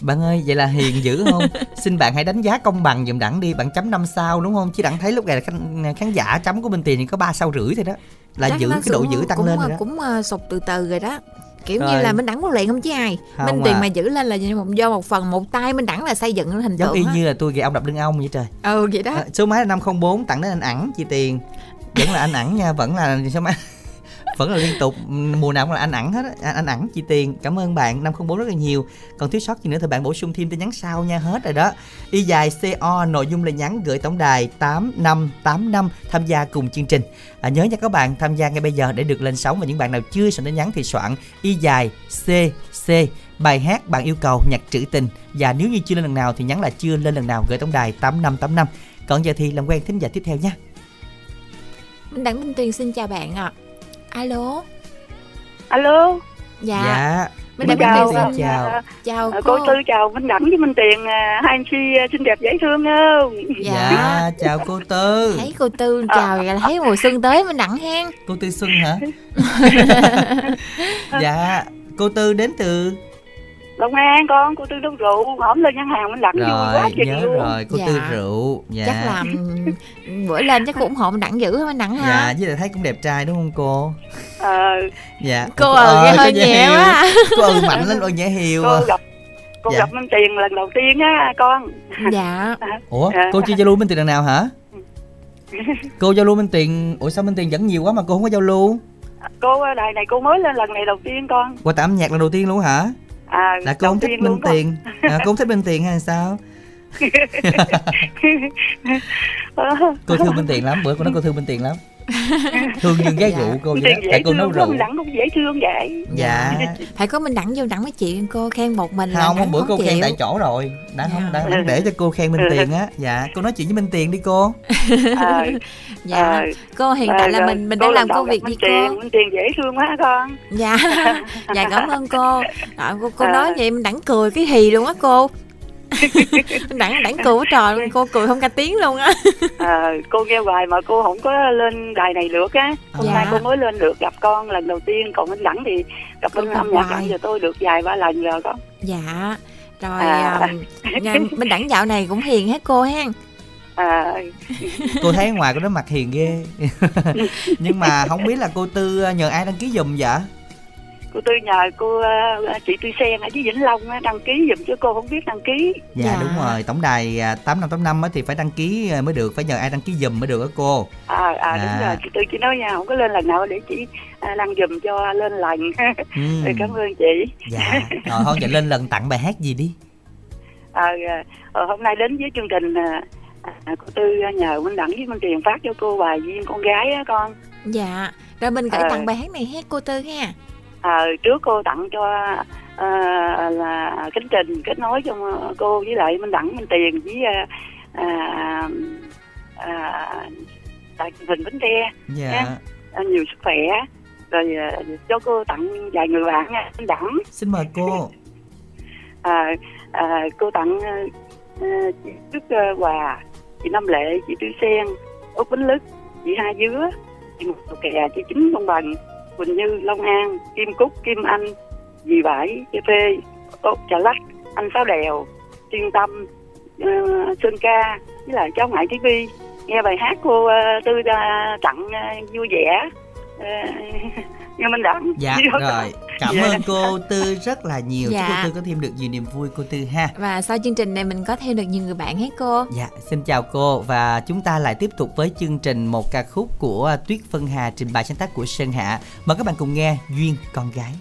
Bạn ơi vậy là hiền dữ không? Xin bạn hãy đánh giá công bằng giùm đặng đi bạn chấm năm sao đúng không? Chứ đặng thấy lúc này là khán, khán giả chấm của minh tiền thì có ba sao rưỡi thôi đó. Là Chắc giữ nó cái độ giữ tăng cũng, lên rồi đó. cũng uh, sụt từ từ rồi đó kiểu Rồi. như là minh đẳng có luyện không chứ ai. Không minh tuyền à. mà giữ lên là do một, phần một tay minh đẳng là xây dựng hình giống y tượng như là tôi gậy ông đập lưng ông vậy trời. Ừ vậy đó. À, số máy là 504 tặng đến anh ẩn chi tiền. Vẫn là anh ẩn nha vẫn là số máy vẫn là liên tục. Mùa nào cũng là anh ẩn hết á. anh, anh ẩn chi tiền. Cảm ơn bạn. 504 rất là nhiều. Còn thiếu sót gì nữa thì bạn bổ sung thêm tin nhắn sau nha. Hết rồi đó. Y dài co nội dung là nhắn gửi tổng đài 8585 tham gia cùng chương trình. À, nhớ nha các bạn tham gia ngay bây giờ để được lên sóng và những bạn nào chưa soạn tin nhắn thì soạn y dài cc bài hát bạn yêu cầu nhạc trữ tình. Và nếu như chưa lên lần nào thì nhắn là chưa lên lần nào. Gửi tổng đài 8585 còn giờ thì làm quen thính giả tiếp theo nha. Minh đẳng minh tuyền xin chào bạn ạ alo? Alo? Dạ, dạ. Minh đẳng chào. à, chào. À, cô, cô tư chào minh đẳng với minh tiền à, hai anh chị à, xinh đẹp dễ thương không? Dạ, dạ chào cô tư. Thấy cô tư chào vậy là thấy mùa xuân tới minh đẳng hen. Cô tư xuân hả? Dạ cô tư đến từ Long An con cô tư nấu rượu hổm lên nhãn hàng minh đẳng vui quá trời nhớ luôn. rồi cô Dạ. tư rượu dạ. Chắc là ừm, bữa lên chắc cũng ủng hộ minh đẳng dữ hả minh đẳng dạ ha với lại thấy cũng đẹp trai đúng không cô? Ờ, dạ. Cô ờ nghe cô hơi nhẹ quá. Cô ừ mạnh lên ôi nhẹ hiều à. cô gặp cô Dạ. gặp minh tiền lần đầu tiên á con. Dạ. Ủa Dạ. cô chưa giao lưu minh tiền lần nào hả? Cô giao lưu minh tiền ủa sao minh tiền dẫn nhiều quá mà cô không có giao lưu? Cô à, đài này cô mới lên lần này đầu tiên con. Qua tạm nhạc lần đầu tiên luôn hả à là không thích minh con. tiền. À, cô không thích minh tiền hay sao? Cô thương minh tiền lắm bữa cô nói cô thương minh tiền lắm thương như gái Dạ. rượu cô vậy đó tại cô nấu rượu. Minh Đẳng cũng dễ thương vậy. Dạ. Phải có mình đẳng vô đẳng mới chịu cô khen một mình là không đẳng bữa cô chịu. khen tại chỗ rồi. Đã không Dạ. đã không để cho cô khen Minh Tiền á. Dạ cô nói chuyện với Minh Tiền đi cô. Ờ, dạ. Ờ, cô hiện ờ, tại là mình mình đang làm công việc gì Minh Tiền, cô? Minh Tiền dễ thương quá con. Dạ. Dạ cảm ơn cô. Đó, cô, cô Ờ. nói vậy mình đẳng cười cái hì luôn á cô đẳng đẳng cười quá trời luôn cô cười không cả tiếng luôn á. Ờ, cô nghe hoài mà cô không có lên đài này được á. Hôm Dạ. nay cô mới lên được gặp con lần đầu tiên còn Minh Đẳng thì gặp bên âm nhạc đẳng giờ tôi được vài ba lần rồi con dạ rồi À. à. nhà, mình đẳng dạo này cũng hiền hết cô ha. À, cô thấy ngoài cô đó mặt hiền ghê. Nhưng mà không biết là cô tư nhờ ai đăng ký giùm vậy cô tư nhờ cô ờ, chị Tư Sen ở dưới Vĩnh Long á, đăng ký giùm chứ cô không biết đăng ký. Dạ, Dạ. đúng rồi. Tổng đài à, 8585 á thì phải đăng ký à, mới được. Phải nhờ ai đăng ký giùm mới được á cô. À, à, À. đúng rồi. Chị Tư chị nói nha không có lên lần nào để chị à, đăng giùm cho lên lần ừ. Rồi, cảm ơn chị. Dạ. Rồi thôi vậy lên lần tặng bài hát gì đi. Ờ, ờ, hôm nay đến với chương trình à, à, cô Tư nhờ Minh Đẳng với Minh Tiền phát cho cô bài viên con gái á con. Dạ. Rồi mình gửi Ờ. tặng bài hát này hết cô tư ha Ờ, trước cô tặng cho ờ, là kính trình kết nối cho cô với lại Minh Đẳng Minh Tiền với à, à, à, tại truyền hình Bến Tre. Dạ. Dạ. à, nhiều sức khỏe. Rồi à, cho cô tặng vài người bạn nha Minh Đẳng. Xin mời cô. À, à, cô tặng à, à, chị Đức à, Hòa chị Năm Lệ chị Tư Sen Út Bánh Lức chị Hai Dứa chị Một Kè chị Chính Công Bằng Quỳnh Như Long An Kim Cúc Kim Anh Dì Bãi Chê Phê Út Trà Lách Anh Sáu Đèo Thiên Tâm uh, Sơn Ca với lại cháu Ngại TV nghe bài hát cô uh, ờ, Tư uh, tặng uh, vui vẻ. Ờ, nghe Minh Đẳng dạ rồi cảm Dạ. ơn cô tư rất là nhiều chúc cô Dạ. tư có thêm được nhiều niềm vui cô tư ha và sau chương trình này mình có thêm được nhiều người bạn hết cô Dạ, xin chào cô và chúng ta lại tiếp tục với chương trình một ca khúc của Tuyết Phân Hà trình bày sáng tác của Sơn Hạ. Mời các bạn cùng nghe Duyên con gái.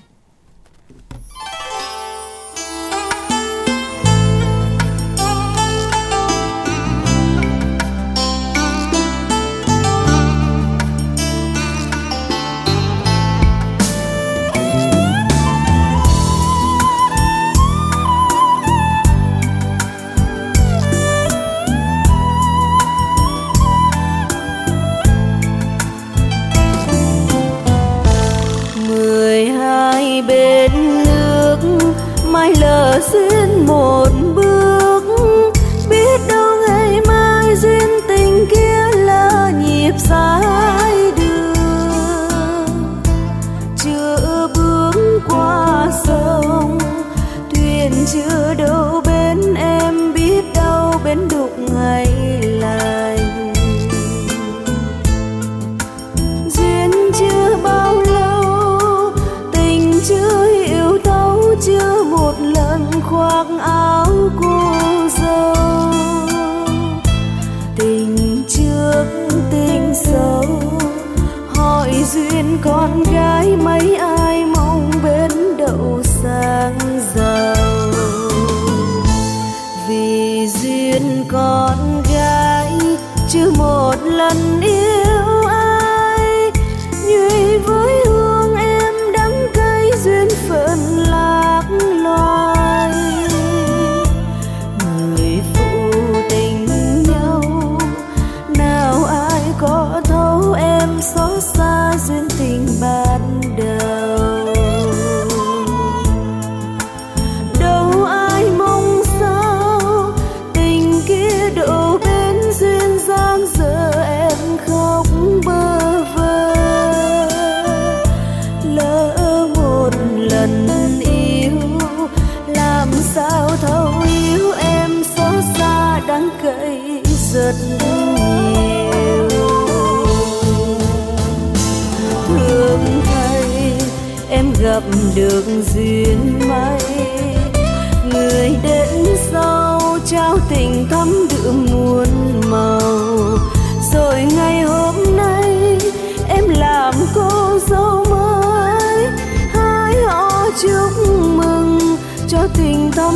Mai được duyên may. Người đến sau trao tình thắm đượm muôn màu. Rồi ngày hôm nay, em làm cô dâu mới. Hai họ chúc mừng cho tình thắm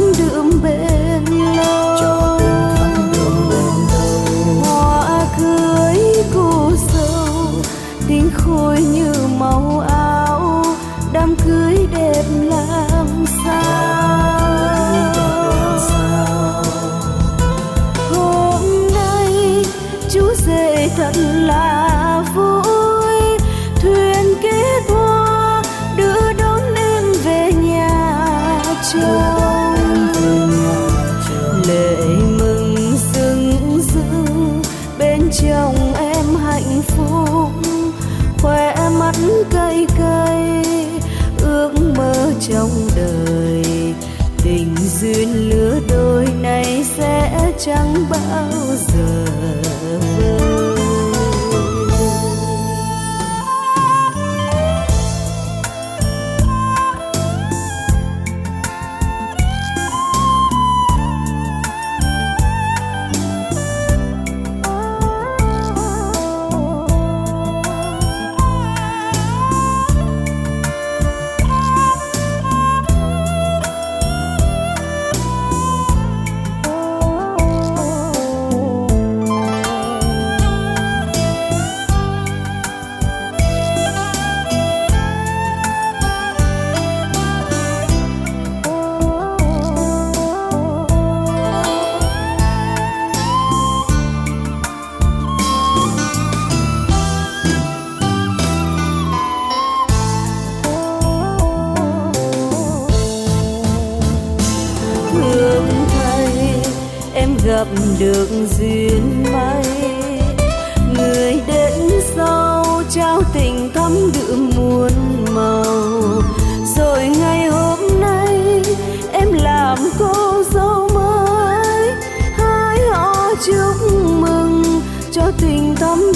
tình tâm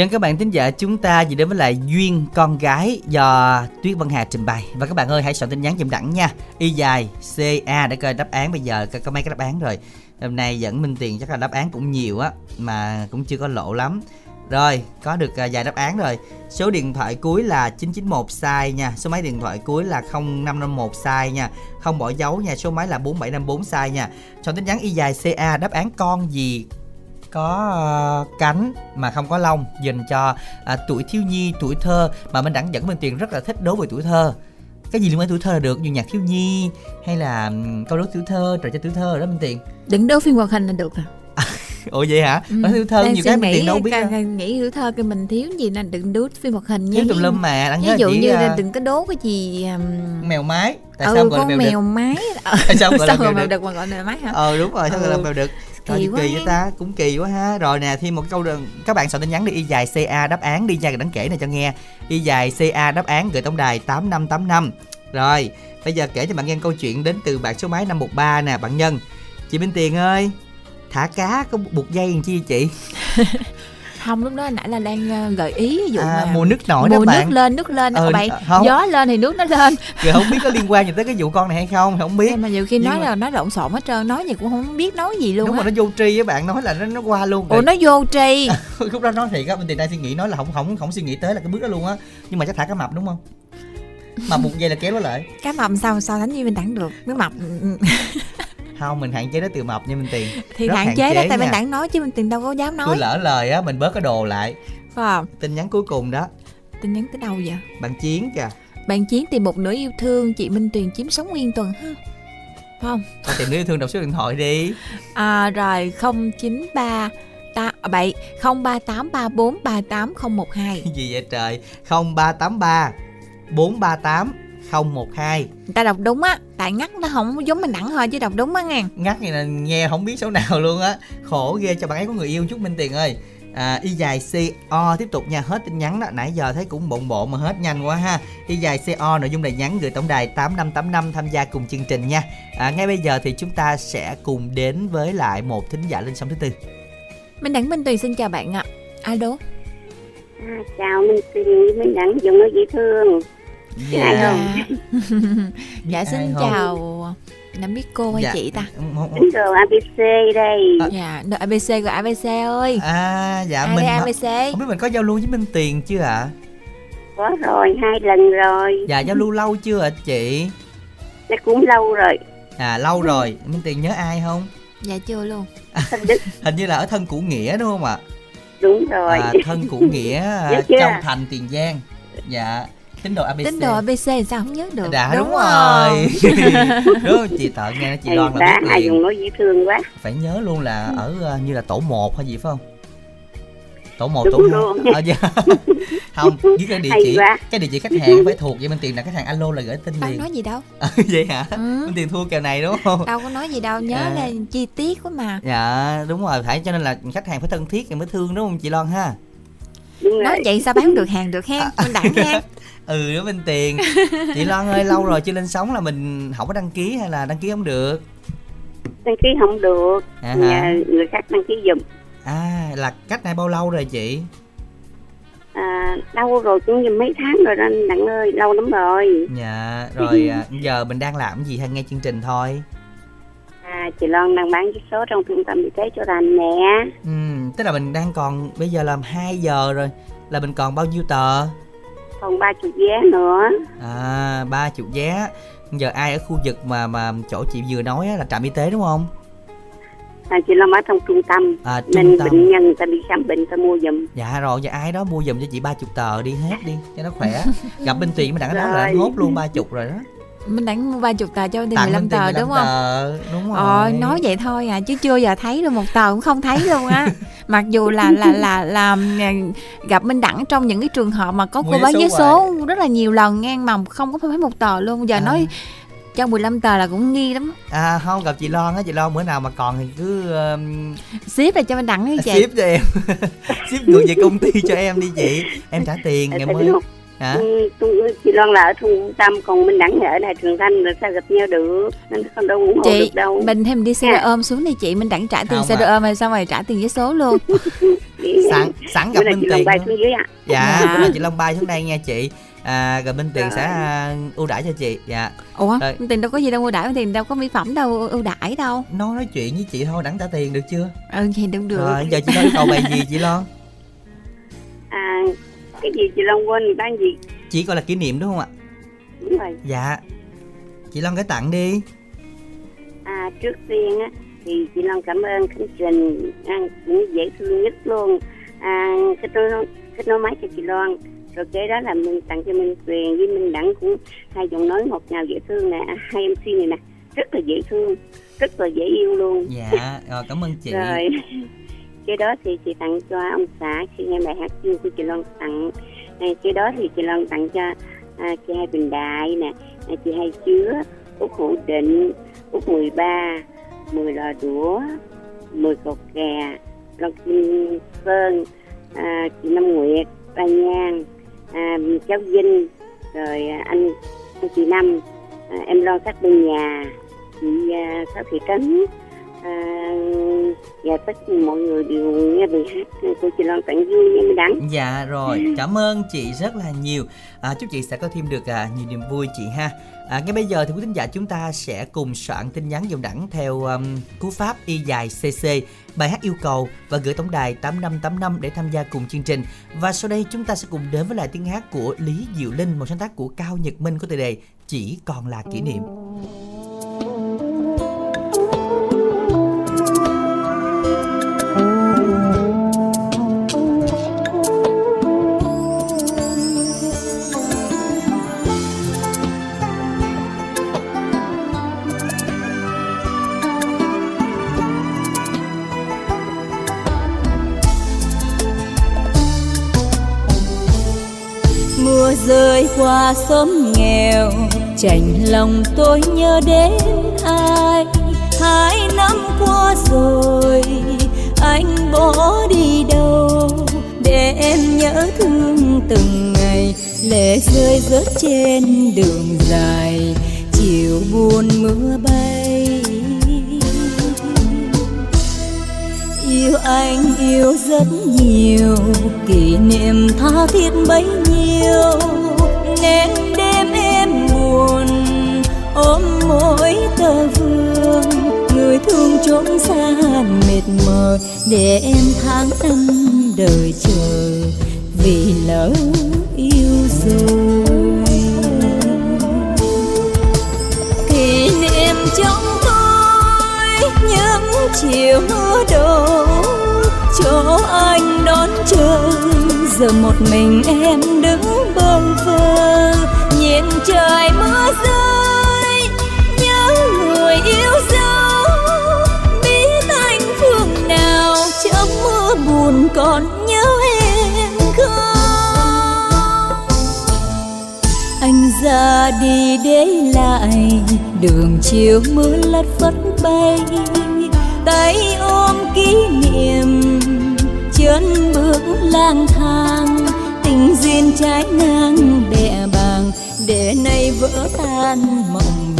Dân các bạn thính giả chúng ta gì đến với lại Duyên con gái do Tuyết Vân Hà trình bày. Và các bạn ơi hãy soạn tin nhắn giùm đẳng nha. Y dài CA để coi đáp án bây giờ có, có mấy cái đáp án rồi. Hôm nay dẫn Minh Tiền chắc là đáp án cũng nhiều á Mà cũng chưa có lộ lắm. Rồi có được à, vài đáp án rồi. Số điện thoại cuối là 991 sai nha. Số máy điện thoại cuối là 0551 sai nha. Không bỏ dấu nha Số máy là 4754 sai nha. Chọn tin nhắn Y dài CA đáp án con gì có ờ, cánh mà không có lông dành cho à, tuổi thiếu nhi tuổi thơ. Mà minh đẳng dẫn minh tiền rất là thích đối với tuổi thơ. Cái gì liên quan tuổi thơ là được như nhạc thiếu nhi hay là câu đố tuổi thơ trò chơi tuổi thơ đó minh tiền. Đừng đố phim hoạt hình là được rồi ủa vậy hả? Ừ. nói tuổi thơ Đang nhiều cái tiền đâu biết đâu. ca- nghĩ tuổi thơ cái mình thiếu gì nên đừng đố phim hoạt hình thiếu nha tùm lum mà đặng ví dụ như à, là đừng có đố cái gì um, mèo mái. Tại ừ, sao gọi là con mèo, mèo đực mái tại sao gọi là mèo mà đực được mà gọi là mái hả? Ờ đúng rồi sao gọi là Ừ. mèo đực Kỳ quá kỳ vậy ta cũng kỳ quá ha. Rồi nè thêm một câu đường các bạn soạn tin nhắn đi y dài ca đáp án đi nha đắng kể này cho nghe. Y dài ca đáp án gửi tổng đài tám năm tám năm. Rồi bây giờ kể cho bạn nghe câu chuyện đến từ bạn số máy 513 nè bạn nhân. Chị Minh Tiền ơi thả cá có buộc dây làm chi chị không lúc đó nãy là đang ờ, gợi ý ví dụ à, mà mùa nước nổi đó mùa bạn. nước lên nước lên. Ừ, bạn không. gió lên thì nước nó lên. Rồi không biết có liên quan gì tới cái vụ con này hay không không biết. Mà nhiều khi Nhưng nói mà- là nói lộn xộn hết trơn nói gì cũng không biết nói gì luôn đúng rồi nó vô tri với bạn nói là nó nó qua luôn ủa nó vô tri. Lúc đó nói thiệt á bên tiền đang suy nghĩ nói là không không không suy nghĩ tới là cái bước đó luôn á. Nhưng mà chắc thả cá mập đúng không? Mà buộc dây là kéo nó lại. Cá mập sao sao đánh như bên đẳng được? Nước mập. không mình hạn chế nó từ mập nha minh tiền. Thì Rất hạn chế đó tại bên nha. đẳng nói chứ bên tiền đâu có dám tôi nói. lỡ lời á mình bớt cái đồ lại. Không? Tin nhắn cuối cùng đó. Tin nhắn tới đâu vậy? Bạn chiến kìa. Bạn chiến tìm một nửa yêu thương chị minh tuyền chiếm sống nguyên tuần ha. Phải không? Thôi tìm yêu thương đọc số điện thoại đi. À, rồi 093 ta bảy 0383438012 Cái gì vậy trời? 0383 438 012 người ta đọc đúng á tại ngắt nó không giống mình đẳng thôi chứ đọc đúng á nghe. Ngắt này là nghe không biết số nào luôn á. Khổ ghê cho bạn ấy có người yêu chút minh tiền ơi. À, y dài co tiếp tục nha hết tin nhắn đó. Nãy giờ thấy cũng bộn bộn mà hết nhanh quá ha. Y dài co nội dung này nhắn gửi tổng đài tám năm tám năm tham gia cùng chương trình nha. À, ngay bây giờ thì chúng ta sẽ cùng đến với lại một thính giả lên sóng thứ tư. Minh Đẳng Minh Tuyền xin chào bạn ạ. Alo. À, chào Minh Tuyền với Minh Đẳng dùng nó dễ thương Ai dạ. không? dạ xin không? chào Nắm biết cô hay Dạ. chị ta. Tính đồ ABC đây. Dạ đợi ABC rồi ABC ơi. À dạ Ai mình đây? ABC không biết mình có giao lưu với minh tiền chưa ạ? Có rồi, hai lần rồi. Dạ giao lưu lâu chưa ạ chị? Nó cũng lâu rồi. À lâu rồi. Minh tiền nhớ ai không? Dạ chưa luôn. Hình như là ở thân củ nghĩa đúng không ạ? Đúng rồi. À, thân củ nghĩa à, trong thành tiền giang. Dạ tín đồ abc Tính đồ ABC sao không nhớ được? Dạ đúng, không? rồi. đúng chị tự nghe nó chị loan là biết ai liền. dùng nó dễ thương quá. Phải nhớ luôn là ở ờ, như là tổ 1 hay gì phải không? Tổ 1 Đúng tổ 2 luôn. à, dạ. không với cái địa chỉ cái địa chỉ khách hàng phải thuộc vậy minh tiền là khách hàng alo là gửi tin liền. nói gì đâu. À, vậy hả? Ừ. minh tiền thua kèo này đúng không? Đâu có nói gì đâu Nhớ À. là chi tiết quá mà. Dạ đúng rồi. Phải cho nên là khách hàng phải thân thiết thì mới thương đúng không chị loan ha Đúng Nói rồi vậy sao bán được hàng được ha Minh Đẳng ha ừ đó minh tiền. Chị loan ơi lâu rồi chưa lên sóng là mình không có đăng ký hay là đăng ký không được? Đăng ký không được. À? Nhờ người khác đăng ký giùm. À là cách này bao lâu rồi chị? À, Lâu rồi cũng như mấy tháng rồi anh Đặng ơi Lâu lắm rồi. Dạ rồi à, giờ mình đang làm gì hay nghe chương trình thôi à, Chị Loan đang bán chiếc số trong trung tâm y tế chỗ Rành nè. Ừ tức là mình đang còn bây giờ làm 2 giờ rồi là mình còn bao nhiêu tờ? Còn ba chục vé nữa. À ba chục vé. Giờ ai ở khu vực mà mà chỗ chị vừa nói là trạm y tế đúng không? À, Chị Loan ở trong trung tâm. À Nên trung tâm. bệnh nhân ta đi khám bệnh ta mua giùm. Dạ rồi giờ ai đó mua giùm cho chị ba chục tờ đi hết đi cho nó khỏe. Gặp bên tiền mới đặng đó là hốt luôn ba chục rồi đó Minh Đẳng mua ba chục tờ cho thì tặng 15 bên tiền tờ 15 đúng không? tờ, đúng rồi. Ờ nói vậy thôi à chứ chưa giờ thấy được một tờ cũng không thấy luôn á. Mặc dù là là là là, là gặp Minh Đẳng trong những cái trường hợp mà có cô bán số vé số rất là nhiều lần ngang mà không có phải một tờ luôn. Giờ À. nói cho 15 tờ là cũng nghi lắm. À không gặp chị Loan á chị Loan bữa nào mà còn thì cứ um, ship là cho Minh Đẳng đi chị. Ship cho em. Ship ngược về công ty cho em đi chị. Em trả tiền ngày mới? Hả? Ừ, tôi- chị Loan là ở trung tâm còn Minh Đẳng ở này Trường Thanh rồi sao gặp nhau được nên không đâu ủng hộ chị được đâu. mình thêm đi xe đợi ôm xuống đi chị Minh Đẳng trả tiền Không xe đợi ôm rồi xong rồi trả tiền vé số luôn? Sẵn sẵn gặp Minh Loan Tiền bay luôn. xuống dưới ạ. Dạ Dạ. bữa nay chị Long bay xuống đây nha chị. À, rồi Minh Tiền sẽ à, ưu đãi cho chị. Dạ. Ủa Rồi. Minh tiền đâu có gì đâu ưu đãi tiền đâu có mỹ phẩm đâu ưu đãi đâu. Nói nói chuyện với chị thôi đẳng trả tiền được chưa? Ừ thì được được. Rồi giờ chị nói cầu bài gì chị Loan à, cái gì chị Loan quên bán gì? Chỉ coi là kỷ niệm đúng không ạ? Đúng rồi. Dạ. Chị Loan cái tặng đi. À, trước tiên á thì chị Loan cảm ơn Khánh Trình à, cũng dễ thương nhất luôn. À, kết nối kết nối máy cho chị Loan. Rồi kế đó là mình tặng cho Minh Tuyền với Minh Đẳng cũng hai giọng nói ngọt ngào dễ thương nè. Hai MC này nè rất là dễ thương rất là dễ yêu luôn. Dạ rồi cảm ơn chị. Rồi cái đó thì chị tặng cho ông xã khi nghe bài hát chương của chị Loan tặng. À, cái đó thì chị Loan tặng cho à, chị hai Bình Đại nè à, chị hai chứa út hữu định út 13 mười lò đũa mười cột kè Loan Kim Sơn à, chị Năm Nguyệt Ba Nhan à, cháu Vinh rồi anh anh chị Năm à, em lo sát bên nhà chị à, Sáu Thị Trấn à, và tất cả mọi người đều nghe bài hát của chị Loan tặng vui nha mới đắng Dạ rồi, cảm ơn chị rất là nhiều. À, chúc chị sẽ có thêm được à, nhiều niềm vui chị ha. À, ngay bây giờ thì quý thính giả chúng ta sẽ cùng soạn tin nhắn dòng đẳng theo um, cú pháp y dài cc bài hát yêu cầu và gửi tổng đài 8585 để tham gia cùng chương trình. Và sau đây chúng ta sẽ cùng đến với lại tiếng hát của Lý Diệu Linh, một sáng tác của Cao Nhật Minh có tựa đề Chỉ còn là kỷ niệm. Mưa rơi qua xóm nghèo, chảnh lòng tôi nhớ đến ai? Hai năm qua rồi, anh bỏ đi đâu? Để em nhớ thương từng ngày, lệ rơi rớt trên đường dài, chiều buồn mưa bay. Yêu anh yêu rất nhiều, kỷ niệm tha thiết bấy nhiêu nên đêm em buồn, ôm mỗi tờ vương. Người thương trốn xa mệt mỏi để em tháng năm đời chờ. Vì lỡ yêu rồi. Kỷ niệm trong tôi những chiều mưa đổ chỗ anh đón chờ giờ một mình em đứng bơ vơ nhìn trời mưa rơi nhớ người yêu dấu. Biết anh phương nào trong mưa buồn còn nhớ em không? Anh ra đi để lại, đường chiều mưa lất phất bay. Tay ôm kỷ niệm chân bước lang thang, tình duyên trái ngang bẹ bàng, để nay vỡ tan mộng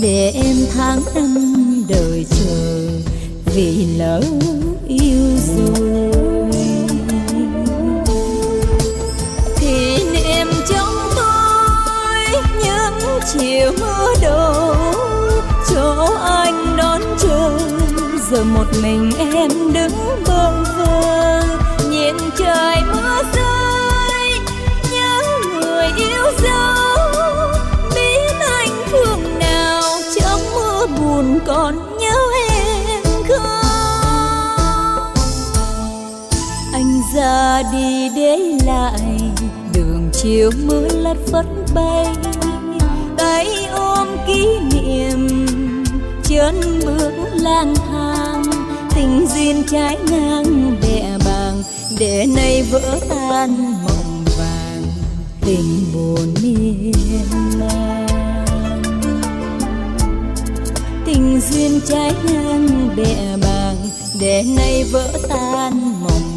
để em tháng năm đời chờ, vì lỡ yêu rồi. Kỷ niệm trong tôi những chiều mưa đổ chỗ anh đón chờ, giờ một mình em mưa lất phất bay. Tay ôm kỷ niệm chân bước lang thang. Tình duyên trái ngang bè bàng, để nay vỡ tan mộng vàng. Tình buồn miên man. Tình duyên trái ngang bè bàng, để nay vỡ tan mộng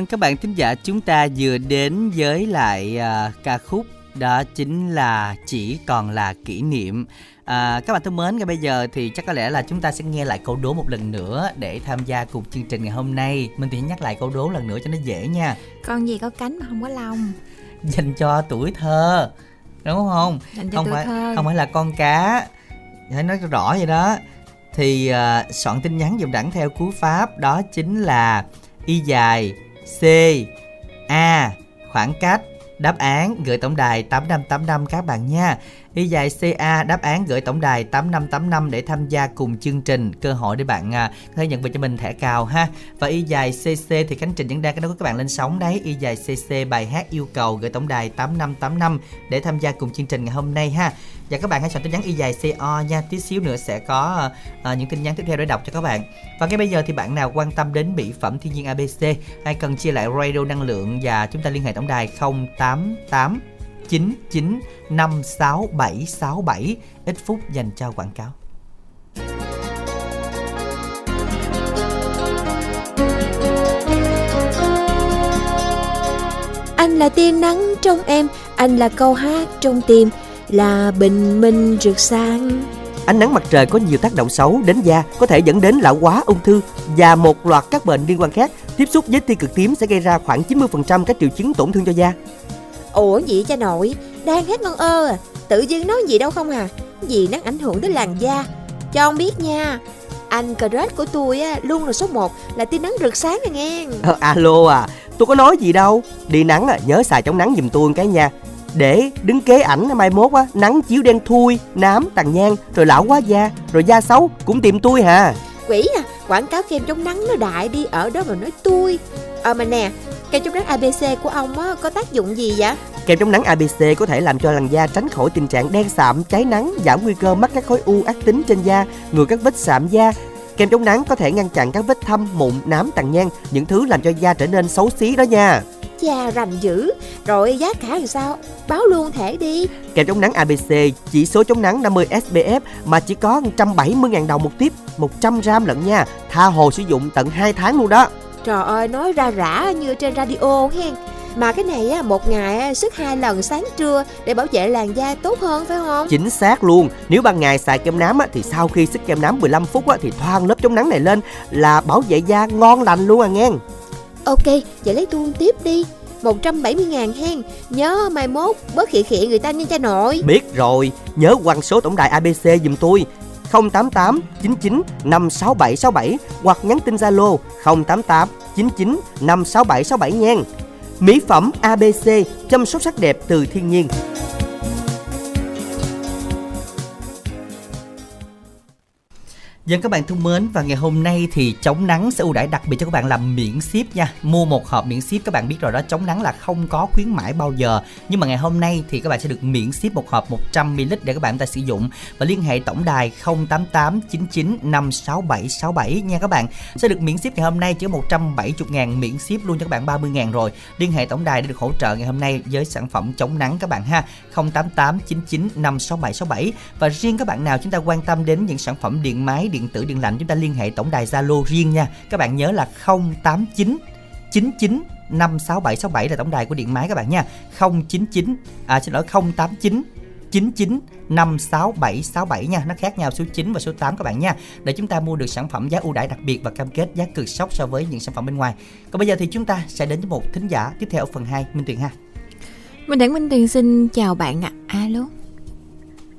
Dân các bạn thính giả chúng ta vừa đến với lại à, ca khúc đó chính là chỉ còn là kỷ niệm. À, các bạn thân mến, ngay bây giờ thì chắc có lẽ là chúng ta sẽ nghe lại câu đố một lần nữa để tham gia cùng chương trình ngày hôm nay. Mình thì nhắc lại câu đố lần nữa cho nó dễ nha. con gì có cánh mà không có lông Dành cho tuổi thơ, đúng không? Dành cho không tuổi phải thơ. không phải là con cá. Phải nói rõ vậy đó. Thì à, soạn tin nhắn dùm đẳng theo cú pháp đó chính là y dài C. A. Khoảng cách. Đáp án gửi tổng đài 8585 các bạn nha. Y dài CA đáp án gửi tổng đài 8585 để tham gia cùng chương trình cơ hội để bạn à, có thể nhận về cho mình thẻ cào ha. Và y dài CC thì Khánh Trình vẫn đang cái đó các bạn lên sóng đấy. Y dài CC bài hát yêu cầu gửi tổng đài 8585 để tham gia cùng chương trình ngày hôm nay ha. Và các bạn hãy soạn tin nhắn y dài CO nha. Tí xíu nữa sẽ có à, à, những tin nhắn tiếp theo để đọc cho các bạn. Và ngay bây giờ thì bạn nào quan tâm đến mỹ phẩm thiên nhiên ABC hay cần chia lại radio năng lượng và chúng ta liên hệ tổng đài 088 99 56767 ít phút dành cho quảng cáo. anh là tia nắng trong em anh là câu hát trong tim là bình minh rực sáng Ánh nắng mặt trời có nhiều tác động xấu đến da, có thể dẫn đến lão hóa, ung thư và một loạt các bệnh liên quan khác. Tiếp xúc với tia cực tím sẽ gây ra khoảng 90% các triệu chứng tổn thương cho da. Ủa gì cha nội? Đang hát ngon ơ à. Tự dưng nói gì đâu không à. Gì nắng ảnh hưởng tới làn da. Cho ông biết nha. Anh crush của tôi á Luôn là số 1 Là tia nắng rực sáng à nghe. Ờ, alo à, tôi có nói gì đâu. Đi nắng à, nhớ xài chống nắng giùm tôi cái nha. Để đứng kế ảnh mai mốt á, nắng chiếu đen thui, nám, tàn nhang, rồi lão hóa da, rồi da xấu cũng tìm tôi hà. Quỷ à Quảng cáo kem chống nắng nó đại đi Ở đó mà nói tôi Ờ mà nè Kem chống nắng ABC của ông á Có tác dụng gì vậy Kem chống nắng ABC có thể làm cho làn da tránh khỏi tình trạng đen sạm, cháy nắng, giảm nguy cơ mắc các khối u ác tính trên da, ngừa các vết sạm da. Kem chống nắng có thể ngăn chặn các vết thâm, mụn, nám, tàn nhang, những thứ làm cho da trở nên xấu xí đó nha. Chà rành dữ Rồi giá cả làm sao Báo luôn thẻ đi Kem chống nắng ABC chỉ số chống nắng 50 SPF mà chỉ có 170.000 đồng một tiếp, 100 gram lận nha. Tha hồ sử dụng tận 2 tháng luôn đó. Trời ơi nói ra rã như trên radio hen. Mà cái này á, một ngày á, sức hai lần sáng trưa Để bảo vệ làn da tốt hơn phải không? Chính xác luôn. Nếu ban ngày xài kem nám á, thì sau khi sức kem nám 15 phút á, thì thoang lớp chống nắng này lên là bảo vệ da ngon lành luôn à nghe. Ok vậy lấy tuôn tiếp đi. 170 ngàn hen. Nhớ mai mốt bớt khịa khịa người ta nha cha nội. Biết rồi, nhớ quăng số tổng đài ABC giùm tôi 088 99 567 67 hoặc nhắn tin Zalo 088 99 567 67 nha. Mỹ phẩm ABC chăm sóc sắc đẹp từ thiên nhiên. Dân các bạn thân mến và ngày hôm nay thì chống nắng sẽ ưu đãi đặc biệt cho các bạn làm miễn ship nha. Mua một hộp miễn ship các bạn biết rồi đó, chống nắng là không có khuyến mãi bao giờ. Nhưng mà ngày hôm nay thì các bạn sẽ được miễn ship một hộp 100ml để các bạn ta sử dụng và liên hệ tổng đài 088 99 567 67 nha các bạn. Sẽ được miễn ship ngày hôm nay chỉ 170 ngàn miễn ship luôn cho các bạn 30 ngàn rồi. Liên hệ tổng đài để được hỗ trợ ngày hôm nay với sản phẩm chống nắng các bạn ha. 088 99 567 67 và riêng các bạn nào chúng ta quan tâm đến những sản phẩm điện máy, điện tử, điện lạnh chúng ta liên hệ tổng đài Zalo riêng nha. Các bạn nhớ là 089 99 56767 là tổng đài của điện máy các bạn nha. 099 à xin lỗi 089 99 56767 nha Nó khác nhau số 9 và số 8 các bạn nha Để chúng ta mua được sản phẩm giá ưu đãi đặc biệt Và cam kết giá cực sốc so với những sản phẩm bên ngoài Còn bây giờ thì chúng ta sẽ đến với một thính giả tiếp theo ở phần 2 Minh Tuyền ha Mình Đảng Minh Tuyền xin chào bạn ạ. Alo.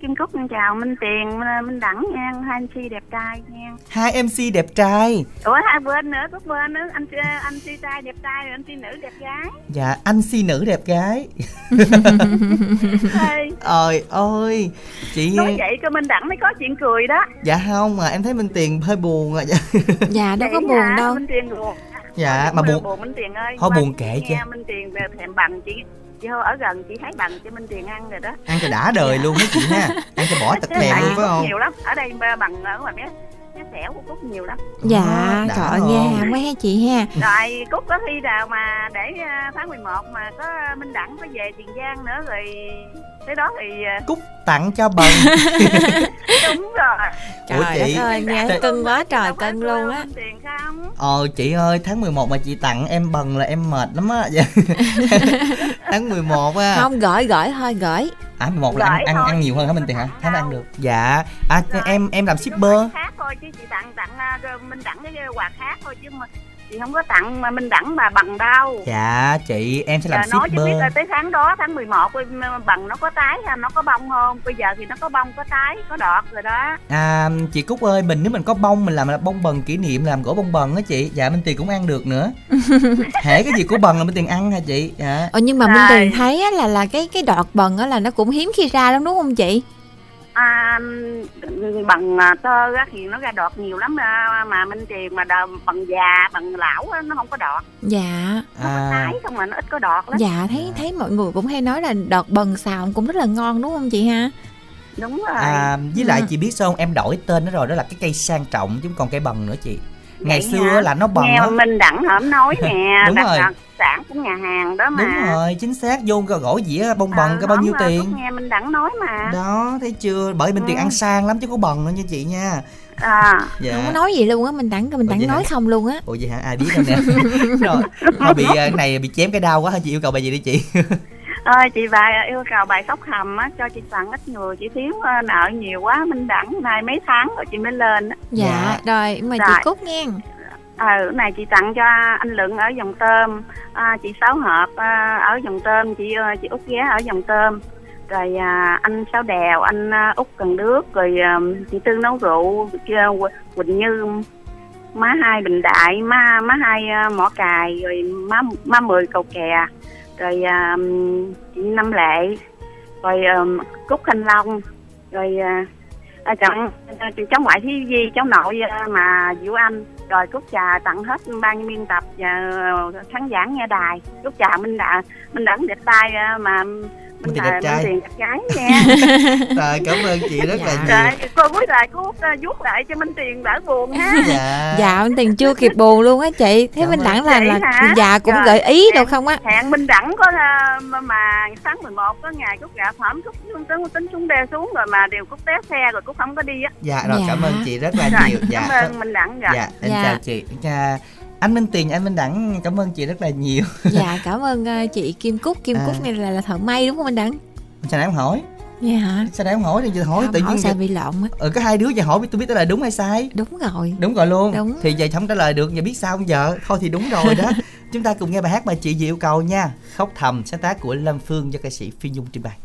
Kim Cúc xin chào Minh Tiền, Minh Đẳng nha, hai si đẹp trai nha. Hai MC đẹp trai Ủa hai bên nữa, có bên nữa, anh anh si trai đẹp trai, rồi anh si nữ đẹp gái. Dạ anh si nữ đẹp gái Ê, Ơi Chị nói vậy cơ Minh Đẳng mới có chuyện cười đó. Dạ không mà em thấy Minh Tiền hơi buồn à dạ, đâu có Vậy buồn hả? đâu. Minh Tiền buồn. dạ mà buồn buồn Minh Tiền ơi. Thôi buồn kệ chứ. Minh Tiền về thèm bằng chị chị thôi ở gần chị thấy bằng cho Minh Tiền ăn rồi đó. Ăn cho đã đời luôn đó chị ha Ăn cho bỏ tật tại luôn phải không Nhiều lắm, ở đây bằng ở ngoài bé cái xẻo của Cúc nhiều lắm. Dạ, đã trời ơi, nghe hàm quá ha chị ha. Rồi Cúc có thi nào mà để à, tháng 11 mà có Minh Đẳng có về Tiền Giang nữa rồi tới đó thì à, Cúc tặng cho bần đúng rồi. Ủa Trời chị đất ơi, nghe Trời- cưng quá trời cưng luôn á. Minh Tiền không? Ờ chị ơi tháng 11 mà chị tặng em bần là em mệt lắm á Dạ. Tháng 11 á Không gửi gửi thôi gửi. À 11 là ăn, ăn, ăn nhiều hơn hả Minh Tiền hả? Tháng ăn được Dạ À Rồi. em em làm shipper khác thôi chứ chị tặng tặng à, Minh Đẳng cái quà khác thôi chứ mà chị không có tặng mà Minh Đẳng mà bằng đâu. Dạ chị em sẽ làm Giờ nói chứ biết shipper là tới tháng đó tháng 11 ơi, mà bằng nó có tái hay nó có bông không? Bây giờ thì nó có bông có tái có đọt rồi đó. À chị Cúc ơi mình nếu mình có bông mình làm là bông bần kỷ niệm làm gỗ bông bần á chị Dạ Minh Tiền cũng ăn được nữa Hễ cái gì của bần là Minh Tiền ăn hả chị Dạ Ờ nhưng mà Minh. Tuyền thấy á, là là cái cái đọt bần á là nó cũng hiếm khi ra lắm đúng không chị? À, bằng à, tơ á thì nó ra đọt nhiều lắm à, mà Minh Tiền mà đờ, bằng già bằng lão á, nó không có đọt. Dạ. Nó À tái không mà nó ít có đọt lắm. Dạ thấy thấy mọi người cũng hay nói là đọt bần xào cũng rất là ngon đúng không chị ha? Đúng rồi. À, với lại Ừ. chị biết sao không em đổi tên nó rồi đó là cái cây sang trọng chứ không còn cây bần nữa chị ngày xưa hả? là nó bần Nghe á Minh Đẳng hổm nói nè Đúng đặt, rồi. đặt, sản của nhà hàng đó mà. Đúng rồi chính xác vô cái gỗ dĩa bông bần Ờ, cái bao nhiêu tiền? nghe Minh Đẳng nói mà. Đó thấy chưa? Bởi bên tiền Ừ. ăn sang lắm chứ có bần nữa nha chị nha. À. Dạ. Không có nói gì luôn á mình đẳng mình đẳng vậy hả? nói không luôn á. Ủa vậy hả? Ai biết đâu nè. Rồi thôi bị cái này bị chém cái đau quá chị yêu cầu bài gì đi chị ơi chị bài yêu cầu bài sóc hầm á cho chị tặng ít người chị thiếu ờ, nợ nhiều quá Minh Đẳng nay mấy tháng rồi chị mới lên á. Dạ, rồi mà chị cúc nghe ờ cái này chị tặng cho anh Lượng ở dòng tôm à, chị Sáu Hợp à, ở dòng tôm chị chị Út ghé ở dòng tôm. Rồi à, anh Sáu Đèo anh à, Út Cần Đước rồi à, chị Tư nấu rượu Qu- Quỳnh Như má hai Bình Đại má má hai à, Mỏ Cài rồi má má Mười Cầu Kè rồi à, chị Năm Lệ rồi à, Cúc Thanh Long rồi à, à, chọn uh, cháu ngoại Thí Di cháu nội uh, mà vũ Anh rồi cúc trà tặng hết ban biên tập và khán giả nghe đài cúc trà minh đã minh đẳng đẹp tay mà Minh minh Tiền đẹp trai. minh tiền đẹp gái nha. Rồi cảm ơn chị rất là rồi nhiều. Cô cuối lại cô à, vuốt lại cho minh tiền đỡ buồn ha. Dạ. Dạ anh tiền chưa kịp buồn luôn á chị. Thế Cảm ơn. Đẳng là là hả? dạ cũng Rồi, gợi ý đâu em- không á? hẹn minh đẳng có à, mà, mà tháng 11 có ngày cúc gạ hỏm cúc tính tính xuống đeo xuống rồi mà đều cúc té xe rồi cúc không có đi á. Dạ rồi Dạ. cảm ơn chị rất là rồi nhiều. Dạ cảm ơn minh đẳng rồi. Dạ em Dạ. chào chị. Dạ. Anh Minh Tiền anh Minh Đẳng cảm ơn chị rất là nhiều. Dạ cảm ơn ờ, chị Kim Cúc. Kim À. Cúc này là, là thợ may đúng không anh đẳng? Sao nãy em hỏi? Dạ hả? Sao nãy em hỏi thì giờ hỏi Không, tự nhiên sao bị lộn á. Ừ có hai đứa giờ hỏi tôi biết là đúng hay sai. Đúng rồi. Đúng rồi luôn. Đúng. thì giờ không trả lời được giờ biết sao không giờ? Thôi thì đúng rồi đó. Chúng ta cùng nghe bài hát mà chị Diệu yêu cầu nha. Khóc thầm sáng tác của Lâm Phương do ca sĩ Phi Nhung trình bày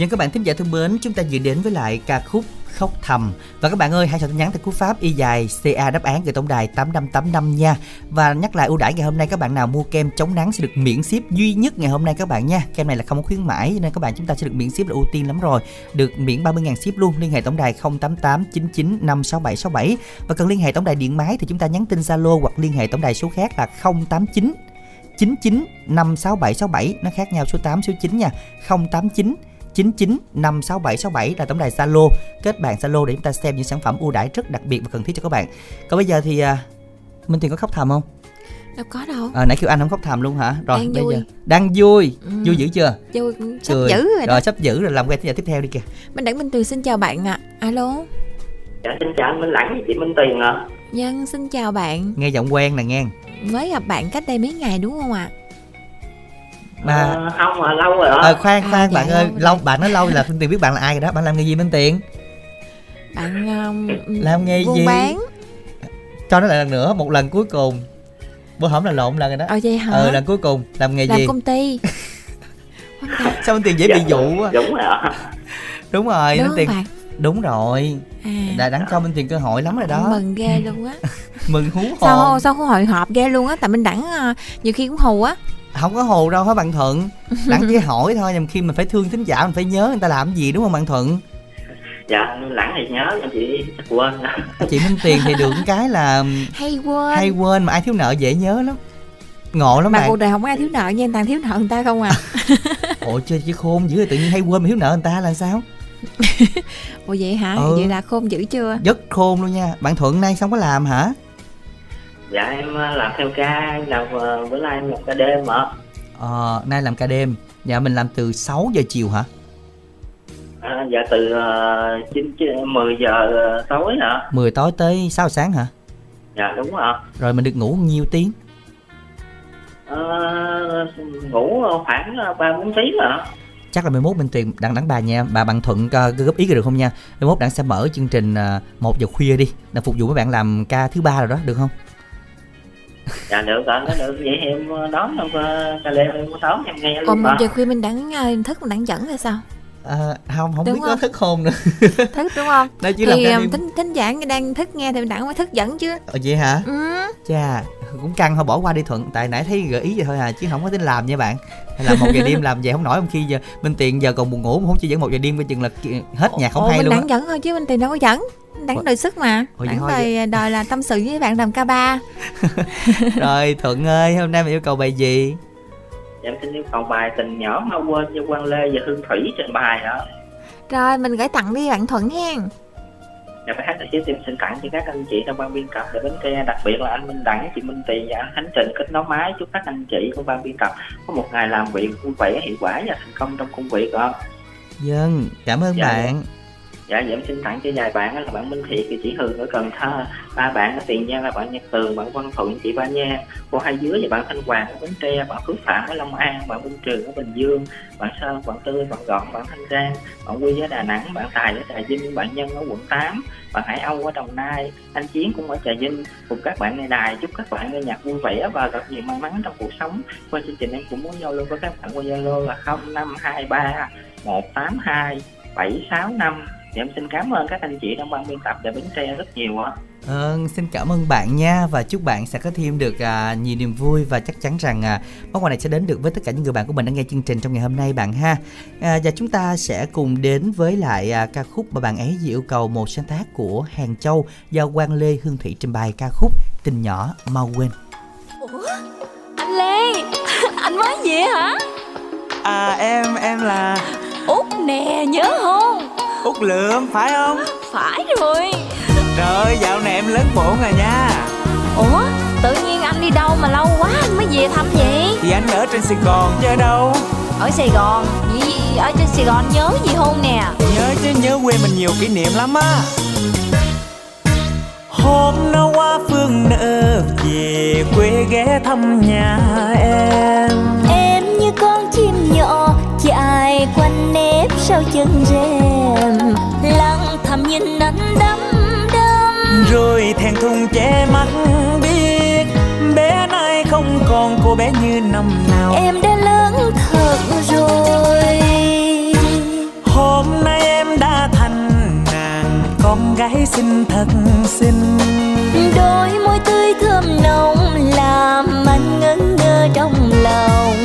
nhưng các bạn thính giả thân mến, chúng ta dự đến với lại ca khúc Khóc Thầm. Và các bạn ơi, hãy soạn tin nhắn theo cú pháp y dài CA đáp án gửi tổng đài 8585 nha. Và nhắc lại ưu đãi ngày hôm nay các bạn nào mua kem chống nắng sẽ được miễn ship duy nhất ngày hôm nay các bạn nha. Kem này là không có khuyến mãi nên các bạn chúng ta sẽ được miễn ship là ưu tiên lắm rồi. Được miễn 30.000 ship luôn, liên hệ tổng đài 088 99 56767 Và cần liên hệ tổng đài điện máy thì chúng ta nhắn tin Zalo hoặc liên hệ tổng đài số khác là 089 99 56767 nó khác nhau số 8 số 9 nha. 089 99 56767 là tổng đài Zalo. Kết bạn Zalo để chúng ta xem những sản phẩm ưu đãi rất đặc biệt và cần thiết cho các bạn. Còn bây giờ thì à, Minh Tuyền có khóc thầm không? Đâu có đâu. À, nãy kêu anh không khóc thầm luôn hả? Rồi Đang bây vui. giờ đang vui. Ừ. vui dữ chưa? Vui sắp Cười. dữ rồi đó. Rồi sắp giữ rồi làm quen tới giờ tiếp theo đi kìa. Minh Đẳng Minh Tuyền xin chào bạn ạ. Alo. Dạ, xin chào anh Minh Lãng và chị Minh Tuyền ạ. Dân xin chào bạn. Nghe giọng quen nè nghe. Mới gặp bạn cách đây mấy ngày đúng không ạ mà Ờ, không mà lâu rồi ạ. à, khoan khoan À, dạ, bạn ơi lâu bạn nói lâu là Minh Tuyền biết bạn là ai rồi đó. Bạn làm nghề gì Minh Tuyền Bạn um, Làm nghề buôn gì? bán. Cho nó lại lần nữa một lần cuối cùng. Bữa hổm là lộn lần rồi đó. Ờ vậy hả? Ờ lần cuối cùng. Làm nghề Làm gì? công ty. Sao Minh Tuyền dễ bị dụ quá? Đúng rồi đúng rồi Đúng Tuyền bạn? Đúng rồi. À, đã đáng cho Minh Tuyền cơ hội lắm rồi đó. Mừng ghê luôn á. Mừng hú Sao hồn. sao không hồi hộp ghê luôn á? Tại Minh Đẳng à, nhiều khi cũng hù á không có hồ đâu hả bạn thuận? Đặng chỉ hỏi thôi nhằm khi mình phải thương thính giả mình phải nhớ người ta làm gì đúng không bạn thuận? Dạ, Lãng thì nhớ, nhưng chị chắc quên. chị minh tiền thì được cái là Hay quên. hay quên mà ai thiếu nợ dễ nhớ lắm. Ngộ lắm Mà bạn. cuộc đời không có ai thiếu nợ nha Toàn thiếu nợ người ta không à. Ôi chơi chứ khôn dữ rồi tự nhiên hay quên mà thiếu nợ người ta là sao? Ủa vậy hả? Ừ. Vậy là khôn dữ chưa? Rất khôn luôn nha. Bạn thuận nay xong có làm hả Dạ, em ờ, làm theo ca, em làm ờ, bữa nay em làm ca đêm ạ. ờ nay làm ca đêm dạ mình làm từ 6 giờ chiều hả À, dạ, từ uh, 9, 10 giờ tối ạ. 10 tối tới 6 giờ sáng hả Dạ, đúng ạ. rồi mình được ngủ nhiêu tiếng Ờ, ngủ khoảng 3-4 tiếng ạ. chắc là 11 Minh Tuyền đặng đặng bà nha bà bạn thuận uh, góp ý được không nha 11 đặng sẽ mở chương trình uh, 1 giờ khuya đi để phục vụ mấy bạn làm ca thứ ba rồi đó được không Dạ, được ạ, nó được. Vậy em ờ, đón trong ờ, ca đêm em có đón em nghe Còn một giờ khuya Minh Đẳng à, thức Minh Đẳng dẫn là sao à, không không Đúng biết có không? thức hôn nữa. Thức đúng không? Đây chỉ làm Thì à, đêm. thính, thính giả đang thức nghe thì Đẳng mới thức dẫn chứ Ờ, vậy hả? Ừ. chà cũng căng thôi bỏ qua đi thuận. Tại nãy thấy gợi ý vậy thôi à chứ không có tính làm nha bạn. Hay là một giờ đêm làm vậy không nổi không khi giờ minh tiện giờ còn buồn ngủ mà không chỉ dẫn một giờ đêm coi chừng là hết nhạc không Ủa, hay Minh luôn á. Đẳng dẫn thôi chứ Minh Tiền đâu có dẫn Đẳng đòi sức mà. Ủa, Đẳng thôi đòi, đòi là tâm sự với bạn làm ca ba. Rồi thuận ơi hôm nay mình yêu cầu bài gì Dạ, em xin yêu cầu bài tình nhỏ mau quên do Quang Lê và Hương Thủy trên bài đó. Rồi mình gửi tặng đi bạn Thuận hen Dạ, bài hát này xin xin tặng cho các anh chị trong ban biên tập để bến tre, đặc biệt là anh Minh Đẳng, chị Minh Tiền và anh Khánh Trình kết nối máy chúc các anh chị trong ban biên tập có một ngày làm việc vui vẻ, hiệu quả và thành công trong công việc ạ. dân cảm ơn Dạ, bạn Dạ, dạ em xin tặng cho vài bạn đó là bạn Minh Thiệt, chị Chỉ Hường ở Cần Thơ, ba bạn ở Tiền Giang là bạn Nhật Tường, bạn Văn Thuận, chị Ba Nha, cô Hai Dứa và bạn Thanh Hoàng ở Bến Tre, bạn Phước Phạm ở Long An, bạn Minh Trường ở Bình Dương, bạn Sơn, bạn Tươi, bạn Gọn, bạn Thanh Giang, bạn Quy ở Đà Nẵng, bạn Tài ở Trà Vinh, bạn Nhân ở quận 8, bạn Hải Âu ở Đồng Nai, anh Chiến cũng ở Trà Vinh, cùng các bạn nghe đài chúc các bạn nghe nhạc vui vẻ và gặp nhiều may mắn trong cuộc sống. Qua chương trình em cũng muốn giao lưu với các bạn qua Zalo là 0523 182 765 thì em xin cảm ơn các anh chị trong ban biên tập để Bến Tre rất nhiều ạ. Ờ, xin cảm ơn bạn nha và chúc bạn sẽ có thêm được à, nhiều niềm vui và chắc chắn rằng à, món quà này sẽ đến được với tất cả những người bạn của mình đang nghe chương trình trong ngày hôm nay bạn ha. À, và chúng ta sẽ cùng đến với lại à, ca khúc mà bạn ấy yêu cầu một sáng tác của Hàng Châu do Quang Lê Hương Thủy trình bày ca khúc Tình nhỏ mau quên. Ủa anh Lê anh mới về hả À em, em là Út nè nhớ không Út Lượm phải không? Phải rồi. Trời ơi dạo này em lớn bổn rồi nha. Ủa tự nhiên anh đi đâu mà lâu quá anh mới về thăm vậy? Thì anh ở trên Sài Gòn chứ ở đâu? Ở Sài Gòn. Vậy ở trên Sài Gòn nhớ gì không nè? Nhớ chứ nhớ quê mình nhiều kỷ niệm lắm á. Hôm nó qua phương nợ về quê ghé thăm nhà em. Em như con chim nhỏ chạy quanh nếp sau chân rèm lặng thầm nhìn anh đắm đắm. Rồi thẹn thùng che mắt biết Bé nay không còn cô bé như năm nào. Em đã lớn thật rồi. Hôm nay em đã thành nàng Con gái xinh thật xinh. Đôi môi tươi thơm nồng làm anh ngẩn ngơ trong lòng.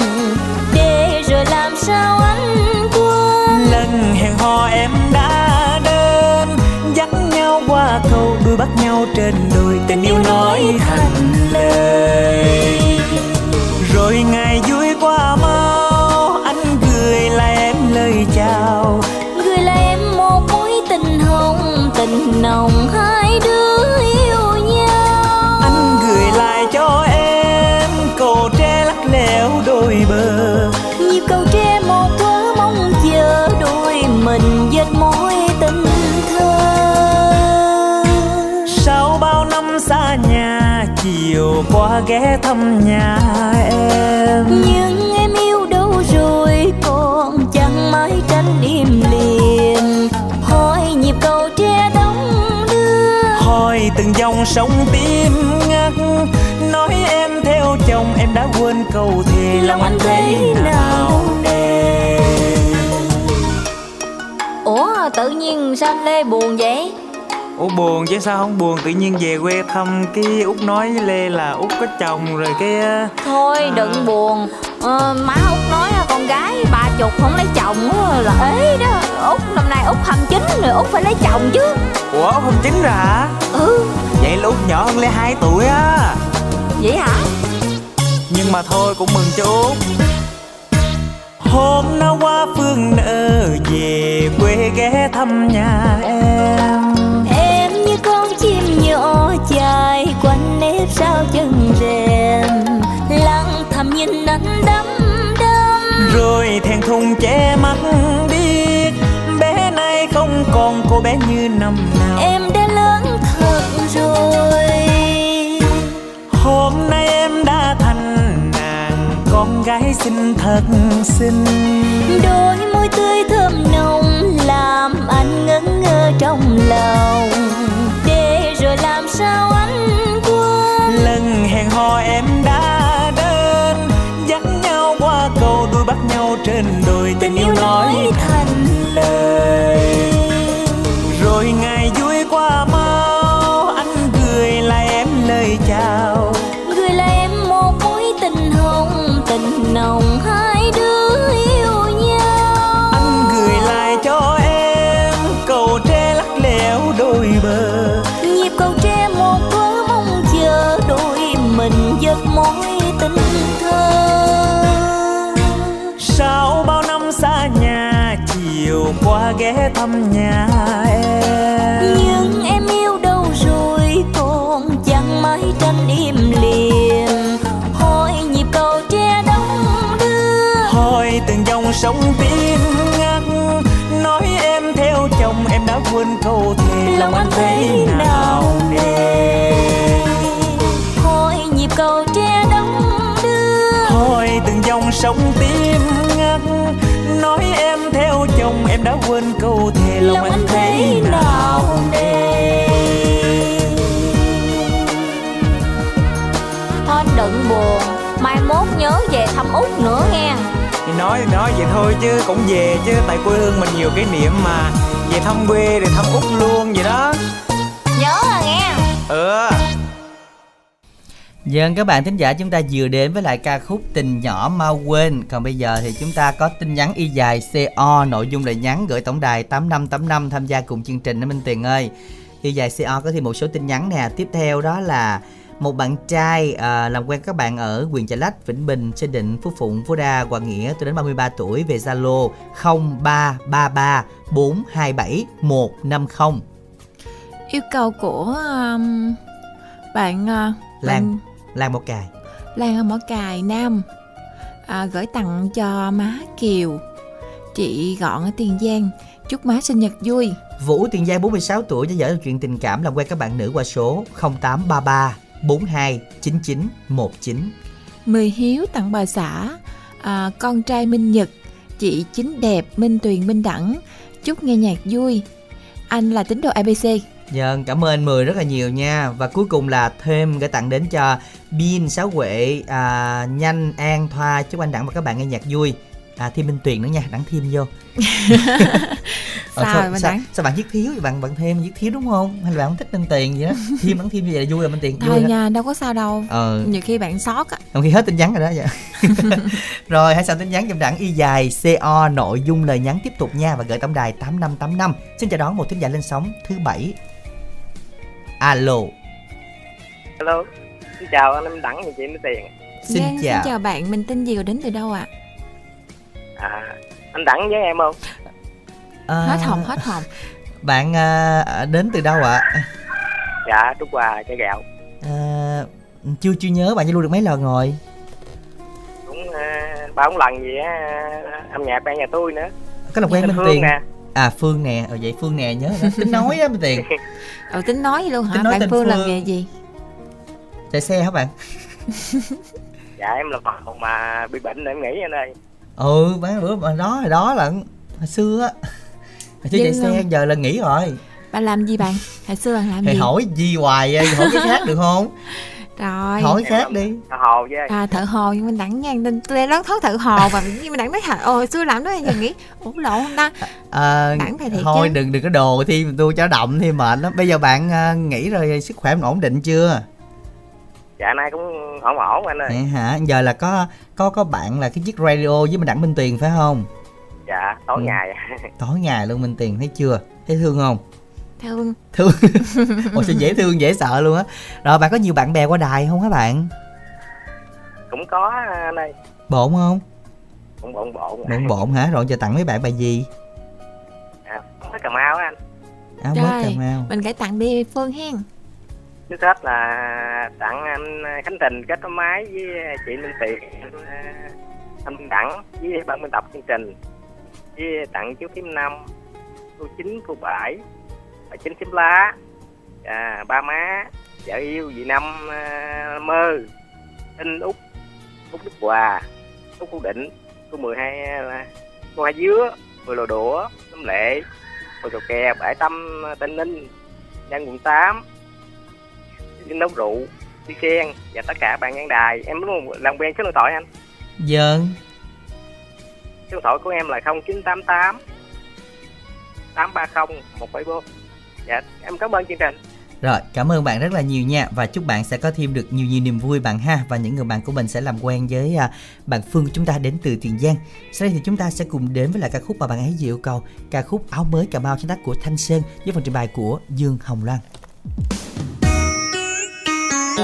Để rồi làm sao anh quên? Lần hẹn hò em đã đến Dắt nhau qua cầu đuôi bắt nhau trên đồi Tình yêu nói thành lời. Rồi ngày ghé thăm nhà em. Nhưng em yêu đâu rồi còn chẳng mãi tranh im lìm hỏi nhịp cầu tre đóng đưa. Hỏi từng dòng sông tim ngắt. Nói em theo chồng em đã quên câu thì lòng anh thế nào nè ủa tự nhiên sao anh lê buồn vậy Ủa buồn chứ sao không buồn? Tự nhiên về quê thăm Cái Út nói với Lê là Út có chồng rồi cái ờ, thôi đừng buồn. Ờ, má út nói là con gái ba chục không lấy chồng á là ế đó. Út năm nay út 29 rồi út phải lấy chồng chứ. Ủa Út không chính rồi hả? Ừ. Vậy là Út nhỏ hơn Lê 2 tuổi á. Vậy hả? Nhưng mà thôi cũng mừng cho Út. Hôm nó qua phương nợ về quê ghé thăm nhà em nhỏ chạy quanh nếp sau chân rèm. Lặng thầm nhìn anh đắm đắm. Rồi thẹn thùng che mắt biết Bé nay không còn cô bé như năm nào. Em đã lớn thật rồi. Hôm nay em đã thành nàng Con gái xinh thật xinh. Đôi môi tươi thơm nồng làm anh ngẩn ngơ trong lòng rồi làm sao anh quên? Lần hẹn hò em đã đến Dắt nhau qua cầu đuôi bắt nhau trên đồi Tình yêu nói thành lời. Rồi ngày qua ghé thăm nhà em. Nhưng em yêu đâu rồi còn chẳng mãi tranh im lìm. Hỏi nhịp cầu tre đóng đưa. Hỏi từng dòng sông tim ngắt. Nói em theo chồng em đã quên câu thề lòng anh thế nói thì nói vậy thôi chứ cũng về chứ. Tại quê hương mình nhiều kỷ niệm mà. Về thăm quê thì thăm út luôn vậy đó. Nhớ à nghe. Ừ. Dân các bạn thính giả chúng ta vừa đến với lại ca khúc Tình nhỏ mau quên. Còn bây giờ thì chúng ta có tin nhắn y dài CO Nội dung lời nhắn gửi tổng đài 8585 tham gia cùng chương trình đó Minh Tiền ơi. Y dài CO có thêm một số tin nhắn nè. Tiếp theo đó là một bạn trai à, làm quen các bạn ở quyền Chợ Lách, Vĩnh Bình, Sơn Định, Phú Phụng, Phú Đa, Hoàng Nghĩa tôi đến 33 tuổi về Zalo 0333 427 150. Yêu cầu của um, bạn uh, Lan Lan một cài. Lan Mỏ Cài Nam. À, gửi tặng cho má Kiều. Chị gọn ở Tiền Giang. Chúc má sinh nhật vui. Vũ Tiền Giang 46 tuổi cho dở chuyện tình cảm làm quen các bạn nữ qua số 0833 42 99 19. Mười Hiếu tặng bà xã à, con trai Minh Nhật chị chính đẹp Minh Tuyền Minh Đẳng. Chúc nghe nhạc vui. Anh là tín đồ ABC Vâng, cảm ơn anh Mười rất là nhiều nha. Và cuối cùng là thêm gửi tặng đến cho Bin, Sáu Huệ, à, Nhanh, An, Thoa. Chúc anh Đẳng và các bạn nghe nhạc vui À, thêm Minh Tuyền nữa nha, Đẳng thêm vô Ờ, Sao rồi, Minh sao, Đẳng? sao bạn viết thiếu vậy? Bạn bạn thêm viết thiếu đúng không? Hay là bạn không thích Minh Tiền vậy đó? Thêm Đẳng thêm như vậy là vui rồi Minh Tiền vui thôi đó. nha đâu có sao đâu Ờ. nhiều khi bạn sót á Trong khi hết tin nhắn rồi đó dạ. Rồi hãy soạn tin nhắn trong đẳng y dài CO nội dung lời nhắn tiếp tục nha và gửi tổng đài 8585. Xin chào đón một thính giả lên sóng thứ bảy. Alo. Hello, xin chào anh em Đẳng và chị Mỹ Tiền. Xin Giang, chào. xin chào bạn mình tên gì và đến từ đâu ạ À, anh Đẳng với em không? À, hết hồn hết hồn Bạn à, đến từ đâu ạ? Dạ, Trúc Hòa, chai gạo. À, chưa chưa nhớ bạn giao lưu được mấy lần rồi. Cũng à, ba bốn lần gì á, âm nhạc ban nhà tôi nữa. Có làm quen Minh Phương Tiền. nè. À Phương nè, ờ, vậy Phương nè nhớ đó. tính nói á Minh Tiền. ừ tính nói luôn hả Tính nói bạn tên Phương làm Phương. nghề gì Chạy xe hả bạn? Dạ, em là một mà bị bệnh em nghỉ anh ơi. Ừ, bán bữa mà đó hồi đó là hồi xưa á. Hồi xưa chạy xe um, giờ là nghỉ rồi. bạn làm gì bạn? Hồi xưa bạn làm Thì gì? hỏi gì hoài vậy? hỏi cái khác được không? rồi. Hỏi khác đi. Thợ hồ với à thợ hồ nhưng mình đẳng nha nên tôi đang thốt thợ hồ và nhưng mình đẳng nói thợ ồ xưa làm đó giờ nghĩ ủa lộn không ta? À, Đẳng phải thiệt thôi chứ. đừng đừng có đồ thi tôi cho động thì mệt lắm. Bây giờ bạn à, nghỉ rồi sức khỏe mình ổn định chưa Dạ, nay cũng ổn ổn anh ơi. Vậy hả? Giờ là có có có bạn là cái chiếc radio với mình đặng minh tuyền phải không? Dạ, tối Ừ. ngày. tối ngày luôn minh tuyền thấy chưa? Thấy thương không? Thương. Thương. Ồ sao dễ thương dễ sợ luôn á. Rồi bạn có nhiều bạn bè qua đài không hả bạn? Cũng có anh ơi. bộn không? Cũng bộn bộn. bộn bộn hả? Rồi giờ tặng mấy bạn bài gì? À, có Cà Mau á anh. áo bớt cà mau. mình gửi tặng đi Phương hen Trước hết là tặng anh à, Khánh Tình kết nối máy với à, chị Minh tiệp à, anh, Minh Đẳng với ban biên tập chương trình. Với tặng chú kiếm Năm, cô Chín, cô Bảy, bà Chín kiếm Lá, à, ba má, vợ yêu dì Năm à, Mơ, Tinh Út, Út Đức Hòa, Út cô Định, cô mười hai cô Hai Dứa, mười Lò Đũa, tấm Lệ, cô Trò Kè, Bãi Tâm, Tây Ninh, Nhân quận tám đi nấu rượu đi sen và tất cả bạn ngang đài. Em muốn làm quen số điện thoại anh. Dơn số điện thoại của em là 0988 830 174 dạ em cảm ơn chương trình. Rồi, cảm ơn bạn rất là nhiều nha. Và chúc bạn sẽ có thêm được nhiều nhiều niềm vui bạn ha. Và những người bạn của mình sẽ làm quen với à, bạn Phương của chúng ta đến từ Tiền Giang. Sau đây thì chúng ta sẽ cùng đến với lại ca khúc mà bạn ấy vừa yêu cầu, ca khúc Áo mới Cà Mau sáng tác của Thanh Sơn với phần trình bày của Dương Hồng Loan.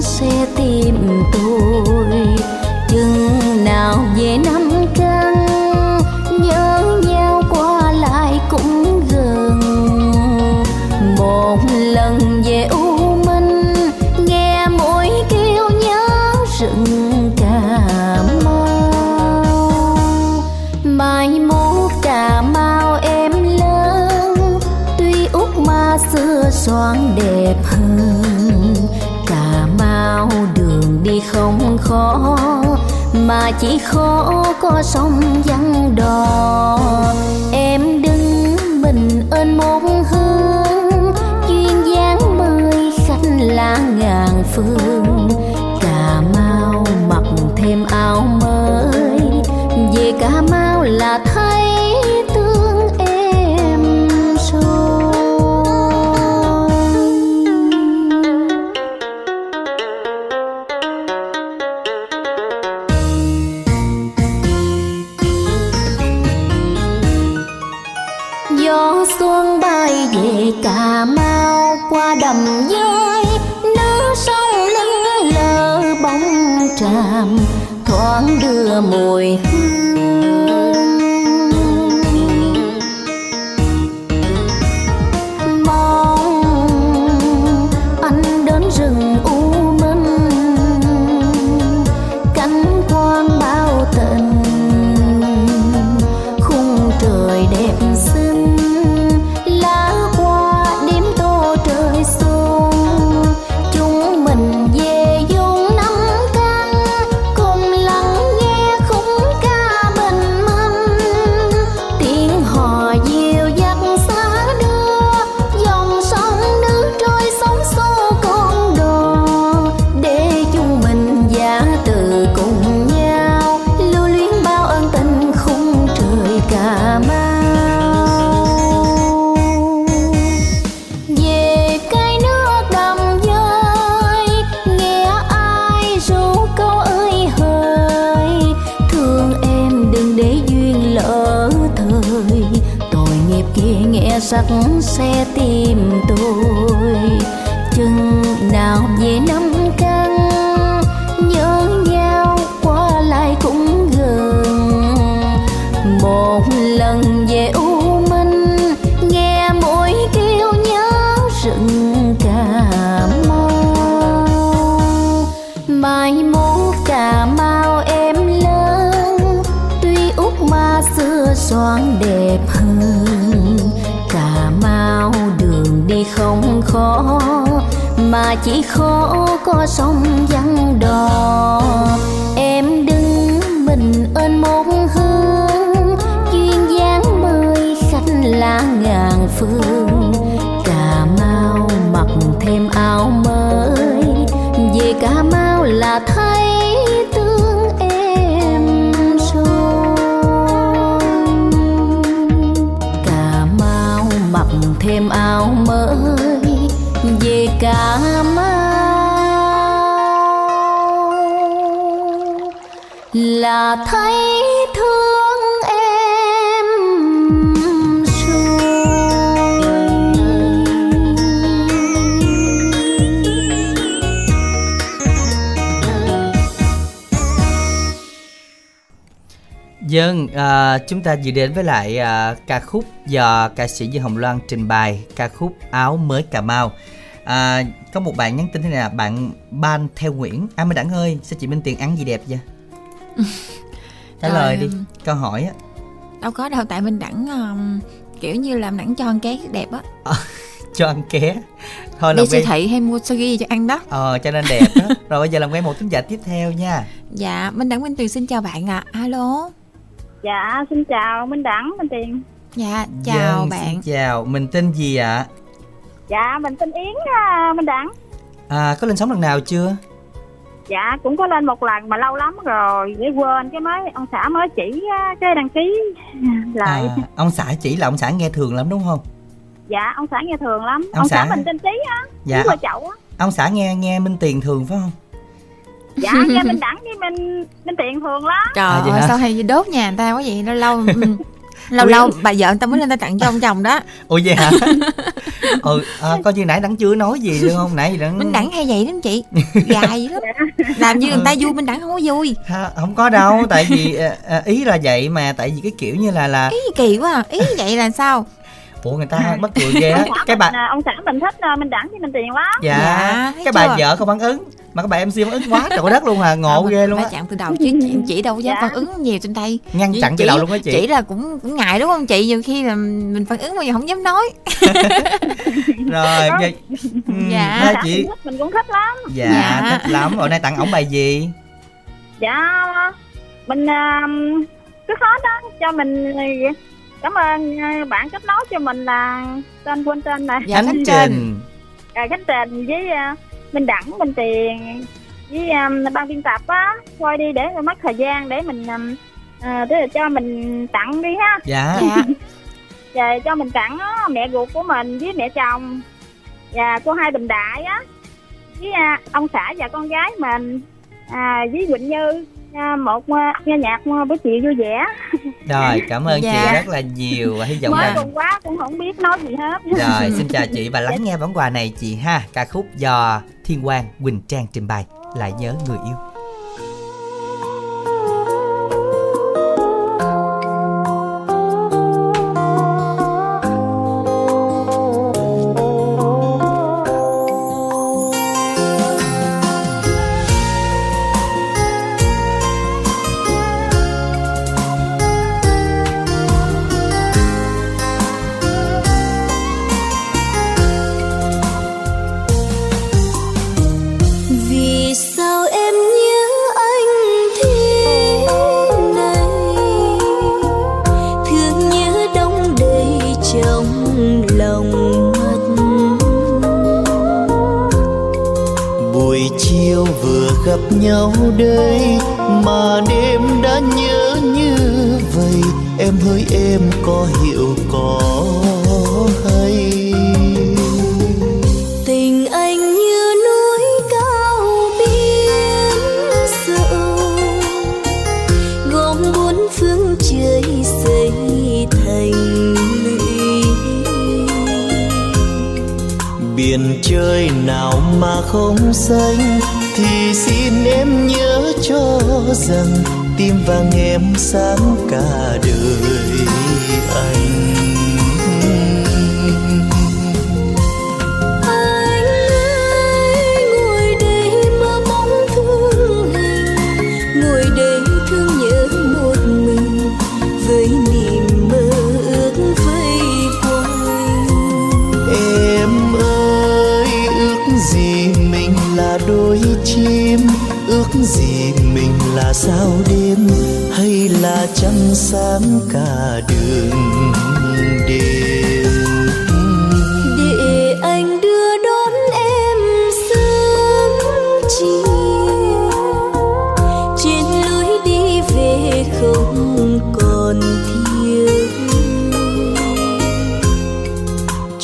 xe tìm tôi. Chỉ khó có sông vắng đò. Xoáng đẹp hơn. Cà mau đường đi không khó mà chỉ khó có sông vắng đò. Em đứng mình ơn một hương, duyên dáng mời khách lá ngàn phương. Cà mau mặc thêm áo mới về cà mau là là thấy thương em Dân, vâng, à, chúng ta dự đến với lại à, ca khúc do ca sĩ Dương Hồng Loan trình bày ca khúc Áo mới Cà Mau. À, có một bạn nhắn tin thế này là bạn Ban theo Nguyễn. À Minh Đẳng ơi, sao chị Minh Tiền ăn gì đẹp vậy? Trả Trời lời đi, ơi. câu hỏi á. đâu có đâu tại mình đẳng um, kiểu như làm đẳng cho ăn cái đẹp á Cho ăn ké. Thôi đi siêu thị hay mua sushi cho ăn đó Ờ, cho nên đẹp đó. Rồi bây giờ làm quen một thính giả tiếp theo nha. dạ minh đẳng minh tuyền xin chào bạn ạ alo Dạ, xin chào Minh Đẳng, Minh Tiền. dạ chào Dân, bạn Xin chào, mình tên gì ạ? Dạ, mình tên Yến à, Minh Đẳng. À, có lên sóng lần nào chưa? Dạ, cũng có lên một lần mà lâu lắm rồi, để quên cái mới ông xã mới chỉ cái đăng ký lại. À, ông xã chỉ là ông xã nghe thường lắm đúng không? Dạ, ông xã nghe thường lắm. Ông Ông, xã... xã- mình tên Trí á, Dạ. Qua chậu á. Ông xã nghe nghe Minh Tiền thường phải không? Dạ, nghe Minh Đẳng với Minh Minh Tiền thường lắm. trời À, ơi sao hay đốt nhà người ta quá vậy lâu lâu. lâu lâu bà vợ người ta mới lên ta tặng cho ông chồng đó. Ủa vậy hả? Ừ à, coi như nãy đắng chưa nói gì đúng không? Nãy đắng minh đẳng hay vậy lắm chị? Dài lắm. Làm như người ta vui minh đẳng không có vui. Ha, không có đâu tại vì à, à, ý là vậy mà tại vì cái kiểu như là là ý kỳ quá à. ý vậy là sao ủa người ta mắc cười ghê á. Cái bà À, ông xã mình thích à, minh đẳng với minh tiền lắm. Dạ, Dạ, cái bà chưa? vợ không phản ứng mà các bà mc phản ứng quá trời đất luôn à. Ngộ ghê luôn á. chặn từ đầu chứ chị, chị đâu có dám Dạ. phản ứng nhiều trên đây ngăn chặn từ đầu luôn á chị. chỉ là cũng, cũng ngại đúng không chị? Nhiều khi là mình phản ứng mà giờ không dám nói. Rồi vậy ừ, Dạ. thôi chị. Mình mình cũng thích lắm. Dạ, Dạ. thích lắm. Rồi nay tặng ổng bài gì? Dạ mình à, trước hết đó cho mình à, cảm ơn à, bạn kết nối cho mình là tên quên tên này. Dạ, khánh trình. À, khánh trình với à, minh đẳng minh tiền với à, ban biên tập á. Thôi đi để mất thời gian để mình tức là cho mình tặng đi ha. Dạ. Dạ. Và cho mình tặng á, mẹ ruột của mình với mẹ chồng. Và cô hai bình đại á. Với à, ông xã và con gái mình à, với quỳnh như một nghe nhạc buổi chiều vui vẻ. Rồi cảm ơn Dạ. chị rất là nhiều. Và hy vọng mới là cùng quá cũng không biết nói gì hết. Rồi xin chào chị và lắng nghe món quà này chị ha. Ca khúc do thiên quang quỳnh trang trình bày. Lại nhớ người yêu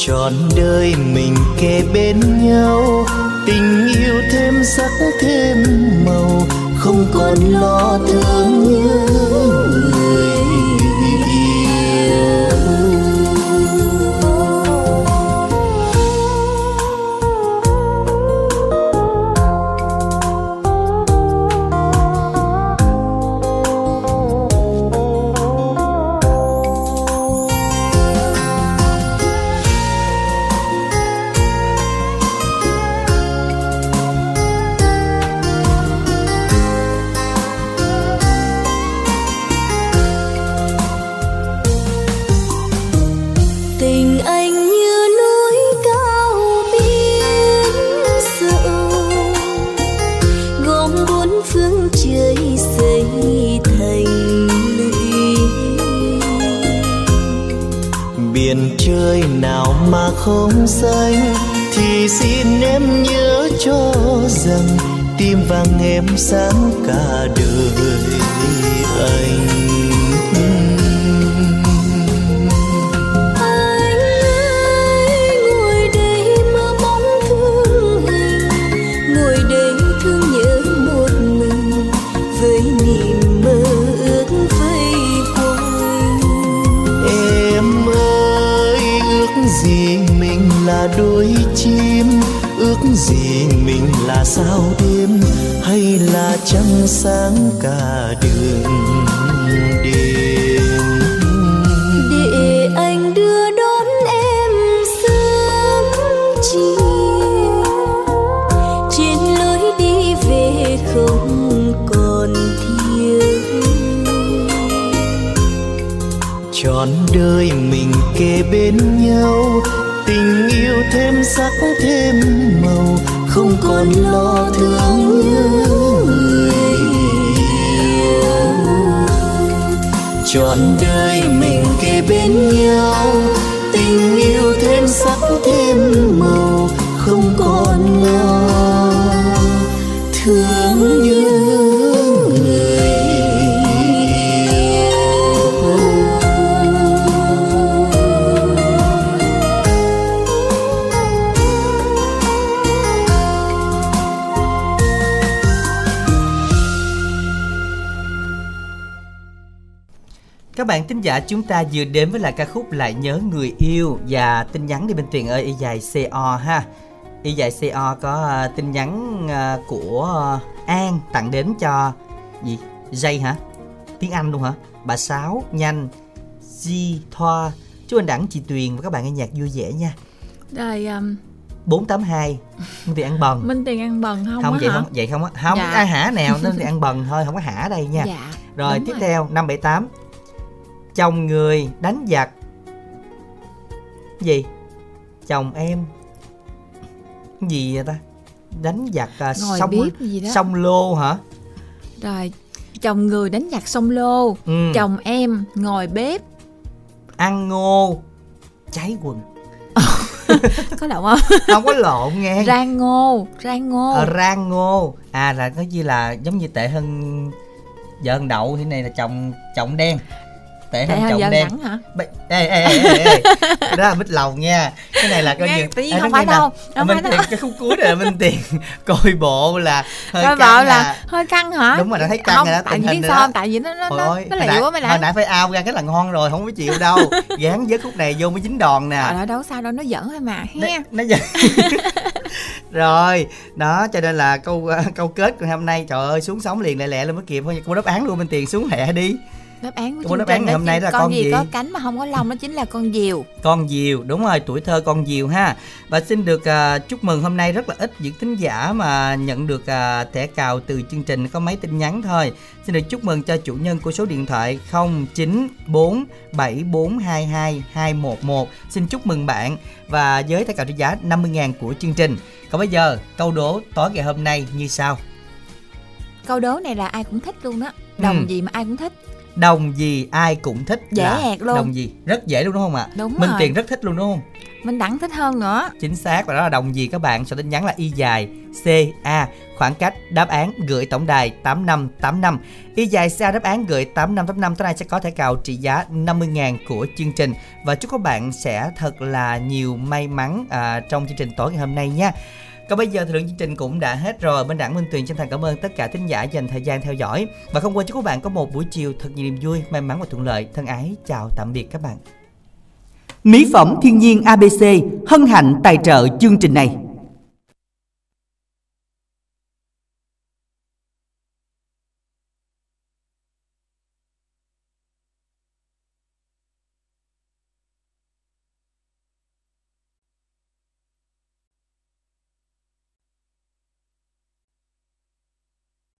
trọn đời mình kề bên nhau. Tình yêu thêm sắc thêm màu, không còn lo thương nhớ giả chúng ta vừa đến với lại ca khúc Lại nhớ người yêu và tin nhắn đi bên Tuyền ơi y dài CO ha. Y dài CO có uh, tin nhắn uh, của uh, An tặng đến cho gì? Jay hả? Tiếng Anh luôn hả? Bà Sáu, Nhanh, Di, Thoa, chú anh Đẳng, chị Tuyền và các bạn nghe nhạc vui vẻ nha. Rồi um, 482 Minh Tiền ăn bần Minh Tiền ăn bần không không vậy hả? không vậy không á không Dạ. ai hả nào nên thì ăn bần thôi không có hả đây nha Dạ, rồi tiếp rồi. theo 578 chồng người đánh giặc. Gì? Chồng em. Gì vậy ta? Đánh giặc à, sông bếp gì đó. sông lô hả? Rồi chồng người đánh giặc sông lô Ừ. Chồng em ngồi bếp. Ăn ngô cháy quần. Có lộn không? không có lộn nghe. Rang ngô Rang ngô. Ờ, rang ngô. À là có gì là giống như tệ hơn vợ hơn đậu thế này là chồng chồng đen tệ hơn chồng đen hả? Ê ê ê ê, ê. đó là bích lòng nha cái này là coi như Ê, không phải đâu, không minh phải tiền đâu. cái khúc cuối này là minh tiền coi bộ là hơi Coi vợ là à. hơi căng hả? đúng rồi nó thấy căng không, rồi đó tại vì sao không? Tại vì nó nó nó, hồi nãy- quá mày hồi làm nãy phải ao ra cái là ngon rồi không có chịu đâu dán với khúc này vô mới dính đòn nè Ở đâu sao đâu nó giỡn thôi mà he. nó giận rồi đó cho nên là câu câu kết của hôm nay trời ơi xuống sóng liền lẹ lẹ lên mới kịp thôi cô đáp án luôn bên tiền xuống lẹ đi Đáp án của Ủa, chương đáp án ngày hôm nay là con, con gì gì? có cánh mà không có lông đó chính là con diều. con diều đúng rồi tuổi thơ con diều ha và xin được à, chúc mừng hôm nay rất là ít những thính giả mà nhận được à, thẻ cào từ chương trình có mấy tin nhắn thôi xin được chúc mừng cho chủ nhân của số điện thoại 0947422211 xin chúc mừng bạn và với thẻ cào trị giá 50.000 của chương trình còn bây giờ câu đố tối ngày hôm nay như sau Câu đố này là ai cũng thích luôn đó. Đồng Ừ. gì mà ai cũng thích. Đồng gì ai cũng thích Dễ là ẹt luôn. đồng gì. Rất dễ luôn đúng không ạ? Đúng minh rồi. tiền rất thích luôn đúng không? Mình đẳng thích hơn nữa. chính xác và đó là đồng gì các bạn? Số tin nhắn là y dài ca khoảng cách đáp án gửi tổng đài 8585 y dài ca đáp án gửi 8585 tối nay sẽ có thẻ cào trị giá 50.000 của chương trình. Và chúc các bạn sẽ thật là nhiều may mắn à, trong chương trình tối ngày hôm nay nha còn bây giờ thời lượng chương trình cũng đã hết rồi. Bên đảng Minh Tuyền chân thành cảm ơn tất cả thính giả dành thời gian theo dõi. Và không quên chúc các bạn có một buổi chiều thật nhiều niềm vui, may mắn và thuận lợi. Thân ái, chào tạm biệt các bạn. Mỹ phẩm thiên nhiên ABC hân hạnh tài trợ chương trình này.